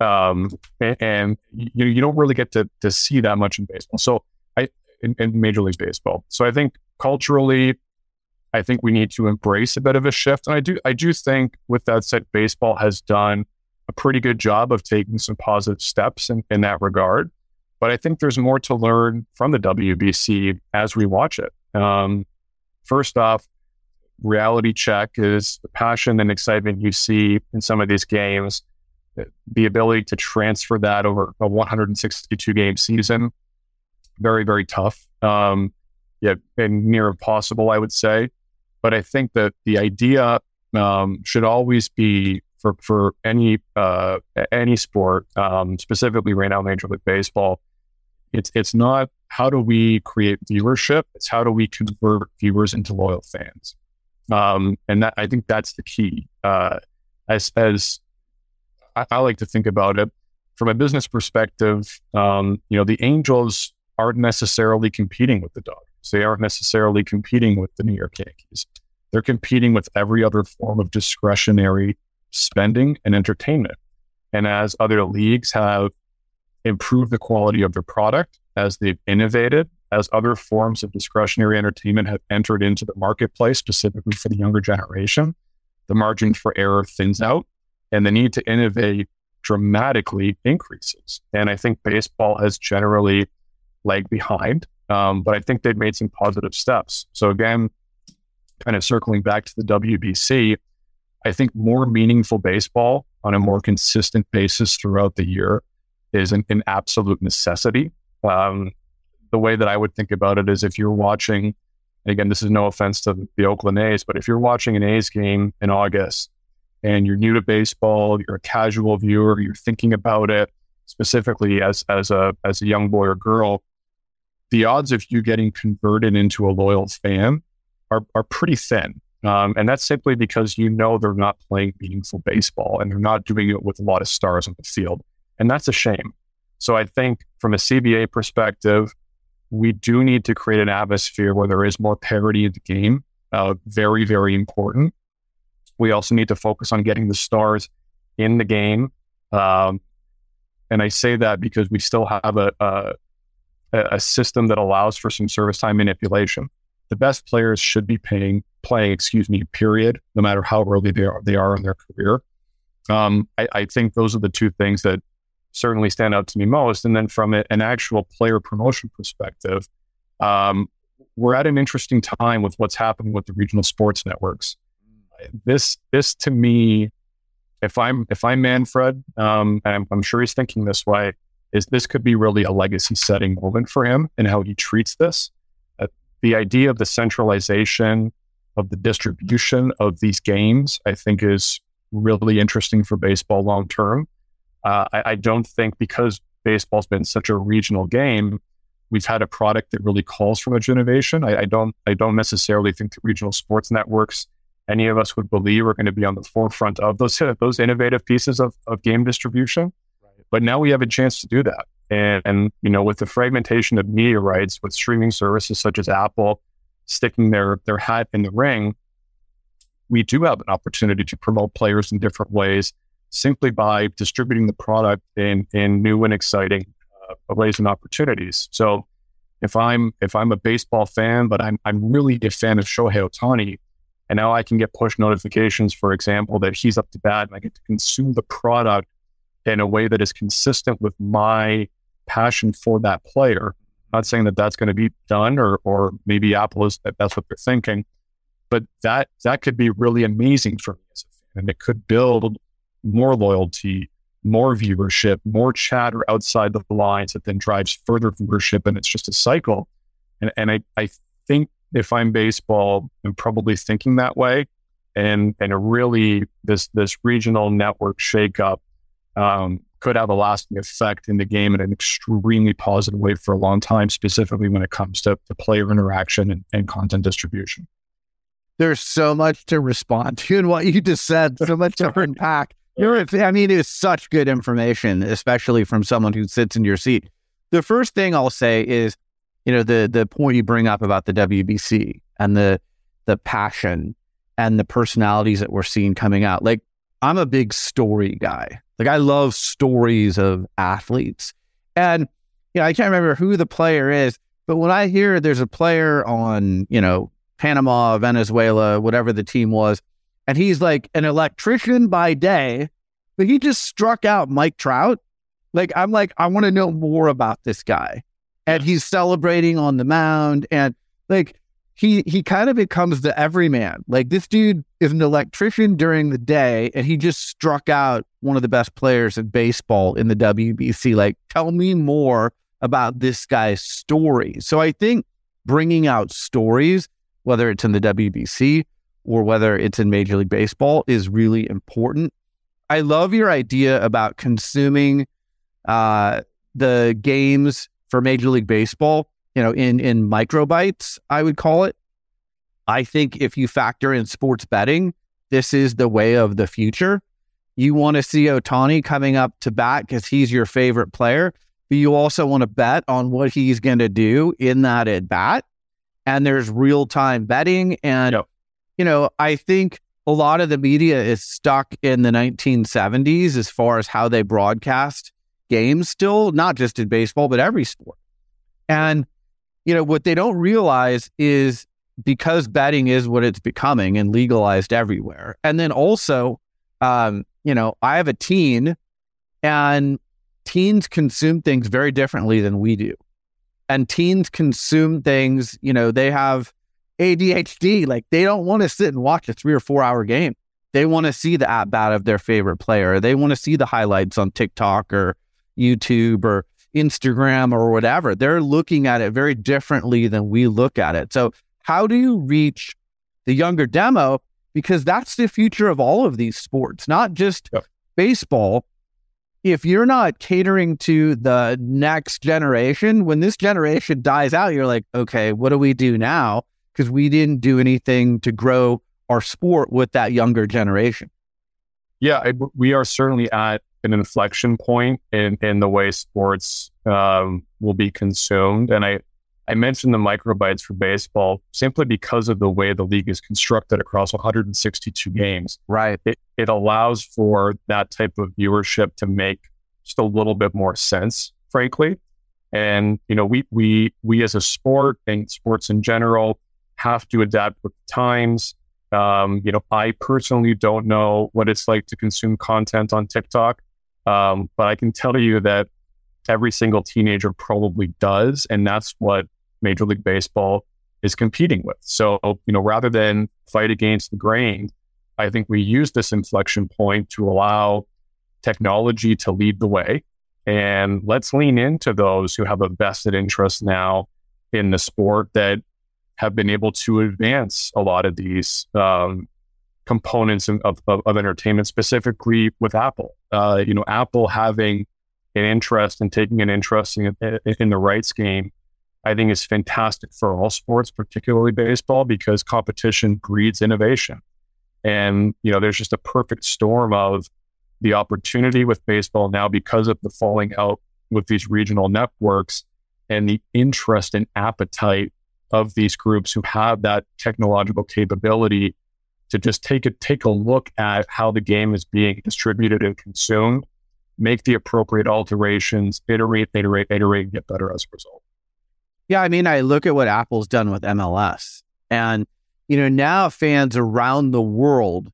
Um, and, and, you you don't really get to to see that much in baseball. So I in, in Major League Baseball. So I think culturally I think we need to embrace a bit of a shift. And I do, I do think, with that said, baseball has done a pretty good job of taking some positive steps in, in that regard. But I think there's more to learn from the WBC as we watch it. Um, first off, reality check is the passion and excitement you see in some of these games, the ability to transfer that over a 162 game season, very, very tough. Um, yeah, and near impossible, I would say. But I think that the idea um, should always be for for any uh, any sport, um, specifically right now Major League Baseball. It's it's not how do we create viewership. It's how do we convert viewers into loyal fans. Um, and that I think that's the key. Uh, as as I, I, like to think about it from a business perspective, um, you know, the Angels aren't necessarily competing with the Dodgers. They aren't necessarily competing with the New York Yankees. They're competing with every other form of discretionary spending and entertainment. And as other leagues have improved the quality of their product, as they've innovated, as other forms of discretionary entertainment have entered into the marketplace, specifically for the younger generation, the margin for error thins out and the need to innovate dramatically increases. And I think baseball has generally lagged behind. Um, but I think they've made some positive steps. So again, kind of circling back to the WBC, I think more meaningful baseball on a more consistent basis throughout the year is an, an absolute necessity. Um, the way that I would think about it is if you're watching, again, this is no offense to the Oakland A's, but if you're watching an A's game in August and you're new to baseball, you're a casual viewer, you're thinking about it specifically as as a as a young boy or girl, the odds of you getting converted into a loyal fan are, are pretty thin. Um, and that's simply because you know they're not playing meaningful baseball and they're not doing it with a lot of stars on the field. And that's a shame. So I think from a CBA perspective, we do need to create an atmosphere where there is more parity in the game. Uh, very, very important. We also need to focus on getting the stars in the game. Um, and I say that because we still have a, a, a system that allows for some service time manipulation. The best players should be paying, playing, excuse me, period, no matter how early they are, they are in their career. Um, I, I, think those are the two things that certainly stand out to me most. And then from an actual player promotion perspective, um, we're at an interesting time with what's happening with the regional sports networks. This, this to me, if I'm if I'm Manfred, um, and I'm, I'm sure he's thinking this way, is this could be really a legacy setting moment for him and how he treats this. Uh, the idea of the centralization of the distribution of these games, I think, is really interesting for baseball long term. Uh, I, I, don't think because baseball's been such a regional game, we've had a product that really calls for much innovation. I, I don't. I don't necessarily think that regional sports networks any of us would believe are going to be on the forefront of those those innovative pieces of, of game distribution. But now we have a chance to do that. And, and, you know, with the fragmentation of media rights, with streaming services such as Apple sticking their, their hat in the ring, we do have an opportunity to promote players in different ways simply by distributing the product in, in new and exciting uh, ways and opportunities. So if I'm if I'm a baseball fan, but I'm I'm really a fan of Shohei Ohtani, and now I can get push notifications, for example, that he's up to bat, and I get to consume the product in a way that is consistent with my passion for that player. I'm not saying that that's going to be done, or or maybe Apple is that's what they're thinking, but that that could be really amazing for me as a fan, and it could build more loyalty, more viewership, more chatter outside the lines that then drives further viewership. And it's just a cycle. And, and I, I think if I'm baseball, I'm probably thinking that way. And, and really this, this regional network shakeup um, could have a lasting effect in the game in an extremely positive way for a long time, specifically when it comes to, to player interaction and, and content distribution. There's so much to respond to in what you just said, so much to unpack. You're, I mean, it's such good information, especially from someone who sits in your seat. The first thing I'll say is, you know, the the point you bring up about the WBC and the the passion and the personalities that we're seeing coming out. Like, I'm a big story guy. Like, I love stories of athletes, and you know, I can't remember who the player is, but when I hear there's a player on, you know, Panama, Venezuela, whatever the team was and he's like an electrician by day, but he just struck out Mike Trout. Like, I'm like, I want to know more about this guy. And he's celebrating on the mound. And like, he he kind of becomes the everyman. Like this dude is an electrician during the day, and he just struck out one of the best players in baseball in the WBC. Like, tell me more about this guy's story. So I think bringing out stories, whether it's in the WBC or whether it's in Major League Baseball is really important. I love your idea about consuming uh, the games for Major League Baseball, you know, in in microbytes, I would call it. I think if you factor in sports betting, this is the way of the future. You want to see Ohtani coming up to bat because he's your favorite player, but you also want to bet on what he's going to do in that at bat. And there's real time betting. And yep you know, I think a lot of the media is stuck in the 1970s as far as how they broadcast games still, not just in baseball, but every sport. And, you know, what they don't realize is because betting is what it's becoming and legalized everywhere. And then also, um, you know, I have a teen and teens consume things very differently than we do. And teens consume things, you know, they have ADHD. Like they don't want to sit and watch a three or four hour game. They want to see the at bat of their favorite player. They want to see the highlights on TikTok or YouTube or Instagram or whatever. They're looking at it very differently than we look at it. So, how do you reach the younger demo? Because that's the future of all of these sports, not just yep. baseball. If you're not catering to the next generation, when this generation dies out, you're like, okay, what do we do now? because we didn't do anything to grow our sport with that younger generation. Yeah, I, we are certainly at an inflection point in, in the way sports um, will be consumed. And I, I mentioned the microbytes for baseball simply because of the way the league is constructed across 162 games. Right. It, it allows for that type of viewership to make just a little bit more sense, frankly. And, you know, we, we, we as a sport and sports in general, have to adapt with the times. Um, you know, I personally don't know what it's like to consume content on TikTok, um, but I can tell you that every single teenager probably does, and that's what Major League Baseball is competing with. So, you know, rather than fight against the grain, I think we use this inflection point to allow technology to lead the way. And let's lean into those who have a vested interest now in the sport that have been able to advance a lot of these um, components of, of, of, entertainment, specifically with Apple. Uh, you know, Apple having an interest and in taking an interest in, in the rights game, I think is fantastic for all sports, particularly baseball, because competition breeds innovation. And, you know, there's just a perfect storm of the opportunity with baseball now because of the falling out with these regional networks and the interest and appetite of these groups who have that technological capability to just take a take a look at how the game is being distributed and consumed, make the appropriate alterations, iterate, iterate, iterate, and get better as a result. Yeah, I mean, I look at what Apple's done with MLS, and you know now fans around the world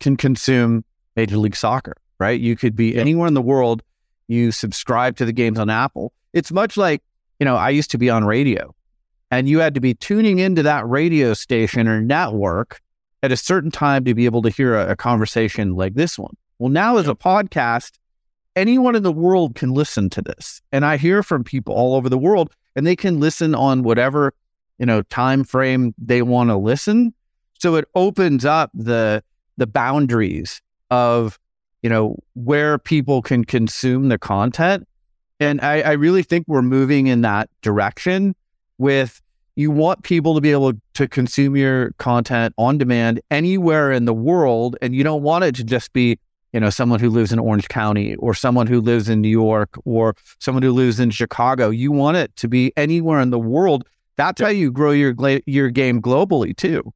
can consume Major League Soccer. Right? You could be anywhere in the world. You subscribe to the games on Apple. It's much like you know I used to be on radio and you had to be tuning into that radio station or network at a certain time to be able to hear a, a conversation like this one. Well, now as a podcast, anyone in the world can listen to this. And I hear from people all over the world and they can listen on whatever, you know, time frame they want to listen. So it opens up the the boundaries of, you know, where people can consume the content. And I, I really think we're moving in that direction with you want people to be able to consume your content on demand anywhere in the world. And you don't want it to just be, you know, someone who lives in Orange County or someone who lives in New York or someone who lives in Chicago. You want it to be anywhere in the world. That's how you grow your your game globally too.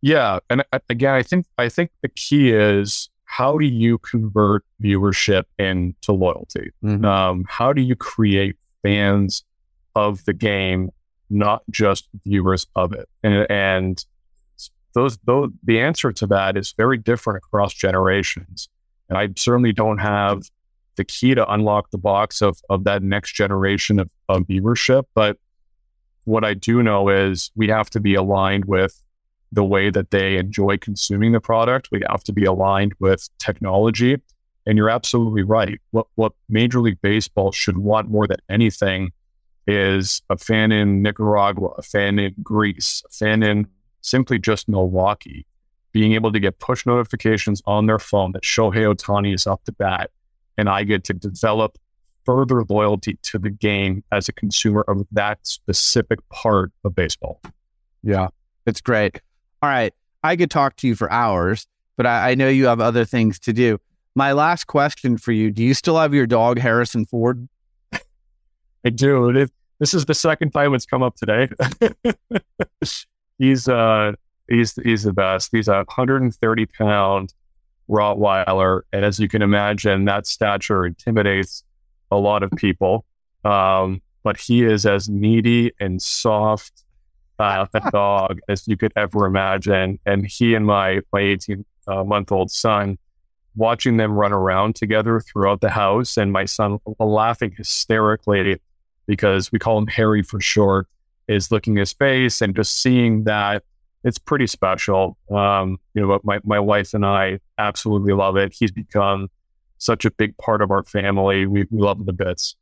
Yeah, and again, I think I think the key is how do you convert viewership into loyalty? Mm-hmm. Um, how do you create fans of the game not just viewers of it. And, and those, those, the answer to that is very different across generations. And I certainly don't have the key to unlock the box of, of that next generation of, of viewership. But what I do know is we have to be aligned with the way that they enjoy consuming the product. We have to be aligned with technology. And you're absolutely right. What, what Major League Baseball should want more than anything is a fan in Nicaragua, a fan in Greece, a fan in simply just Milwaukee, being able to get push notifications on their phone that Shohei Ohtani is up to bat. And I get to develop further loyalty to the game as a consumer of that specific part of baseball. Yeah, it's great. All right. I could talk to you for hours, but I, I know you have other things to do. My last question for you Do you still have your dog, Harrison Ford? I do. It this is the second time it's come up today. he's uh he's he's the best. He's a 130 pound Rottweiler, and as you can imagine, that stature intimidates a lot of people. Um, but he is as needy and soft uh, a dog as you could ever imagine. And he and my my 18 uh, month old son watching them run around together throughout the house, and my son laughing hysterically because we call him Harry for short, is looking his face and just seeing that it's pretty special. Um, you know, my, my wife and I absolutely love it. He's become such a big part of our family. We, we love him to bits.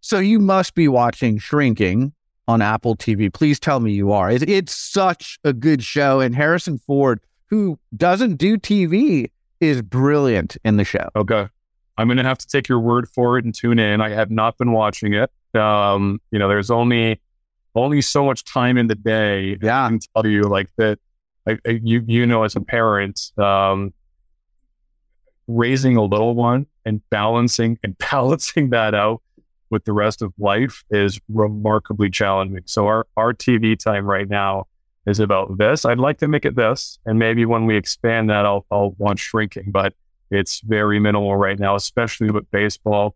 So you must be watching Shrinking on Apple TV. Please tell me you are. It's, it's such a good show. And Harrison Ford, who doesn't do TV, is brilliant in the show. Okay. I'm going to have to take your word for it and tune in. I have not been watching it. Um, you know, there's only only so much time in the day. Yeah, I can tell you like that. Like you, you know, as a parent, um, raising a little one and balancing and balancing that out with the rest of life is remarkably challenging. So our our TV time right now is about this. I'd like to make it this, and maybe when we expand that, I'll I'll want shrinking, but it's very minimal right now, especially with baseball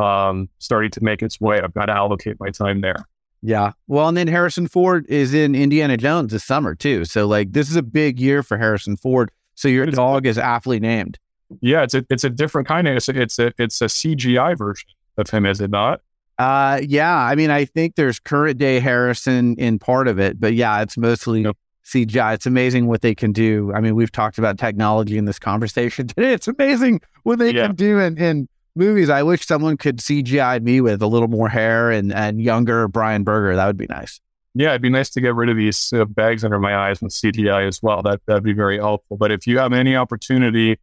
um, starting to make its way. I've got to allocate my time there. Yeah. Well, and then Harrison Ford is in Indiana Jones this summer too. So like this is a big year for Harrison Ford. So your dog is aptly named. Yeah, it's a it's a different kind of it's a, it's a it's a CGI version of him, is it not? Uh yeah. I mean, I think there's current day Harrison in part of it, but yeah, it's mostly yep. CGI. It's amazing what they can do. I mean, we've talked about technology in this conversation today. It's amazing what they yeah. can do in, in movies. I wish someone could CGI me with a little more hair and, and younger Brian Berger. That would be nice. Yeah, it'd be nice to get rid of these uh, bags under my eyes with CGI as well. That that'd be very helpful. But if you have any opportunity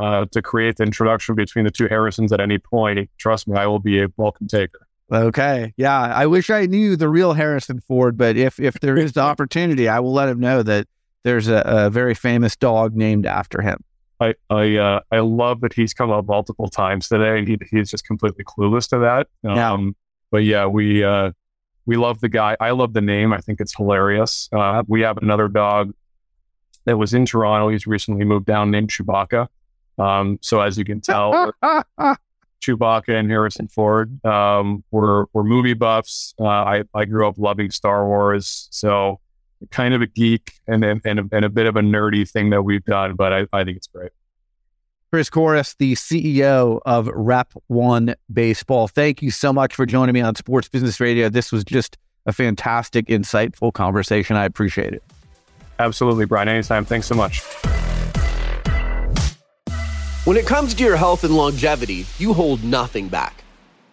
uh, to create the introduction between the two Harrisons at any point, trust me, I will be a welcome taker. Okay. Yeah. I wish I knew the real Harrison Ford, but if if there is the opportunity, I will let him know that there's a, a very famous dog named after him. I I uh, I love that he's come up multiple times today, and he, he's just completely clueless to that. Um, yeah. But yeah, we uh, we love the guy. I love the name. I think it's hilarious. Uh, we have another dog that was in Toronto. He's recently moved down named Chewbacca. Um, so as you can tell, Chewbacca and Harrison Ford um, were were movie buffs. Uh, I I grew up loving Star Wars, so kind of a geek and, and, and, a, and a bit of a nerdy thing that we've done, but I, I think it's great. Chris Korres, the CEO of Rep One Baseball. Thank you so much for joining me on Sports Business Radio. This was just a fantastic, insightful conversation. I appreciate it. Absolutely, Brian. Anytime. Thanks so much. When it comes to your health and longevity, you hold nothing back.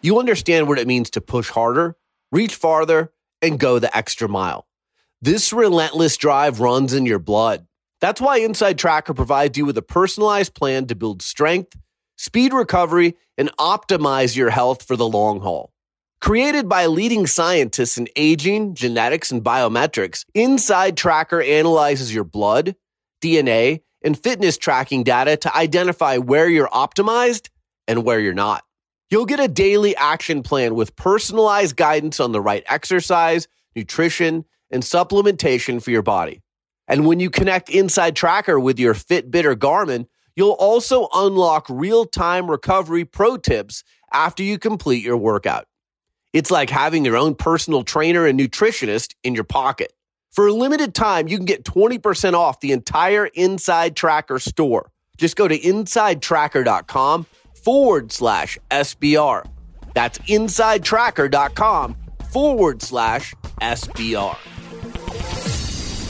You understand what it means to push harder, reach farther, and go the extra mile. This relentless drive runs in your blood. That's why Inside Tracker provides you with a personalized plan to build strength, speed recovery, and optimize your health for the long haul. Created by leading scientists in aging, genetics, and biometrics, Inside Tracker analyzes your blood, DNA, and fitness tracking data to identify where you're optimized and where you're not. You'll get a daily action plan with personalized guidance on the right exercise, nutrition, and supplementation for your body. And when you connect Inside Tracker with your Fitbit or Garmin, you'll also unlock real time recovery pro tips after you complete your workout. It's like having your own personal trainer and nutritionist in your pocket. For a limited time, you can get 20% off the entire Inside Tracker store. Just go to insidetracker.com forward slash SBR. That's insidetracker.com forward slash SBR.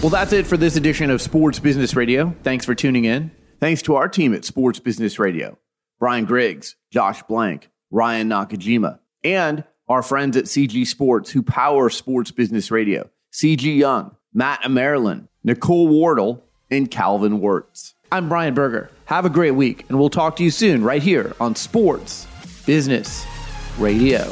Well, that's it for this edition of Sports Business Radio. Thanks for tuning in. Thanks to our team at Sports Business Radio Brian Griggs, Josh Blank, Ryan Nakajima, and our friends at CG Sports who power Sports Business Radio CG Young, Matt Amerilin, Nicole Wardle, and Calvin Wirtz. I'm Brian Berger. Have a great week, and we'll talk to you soon right here on Sports Business Radio.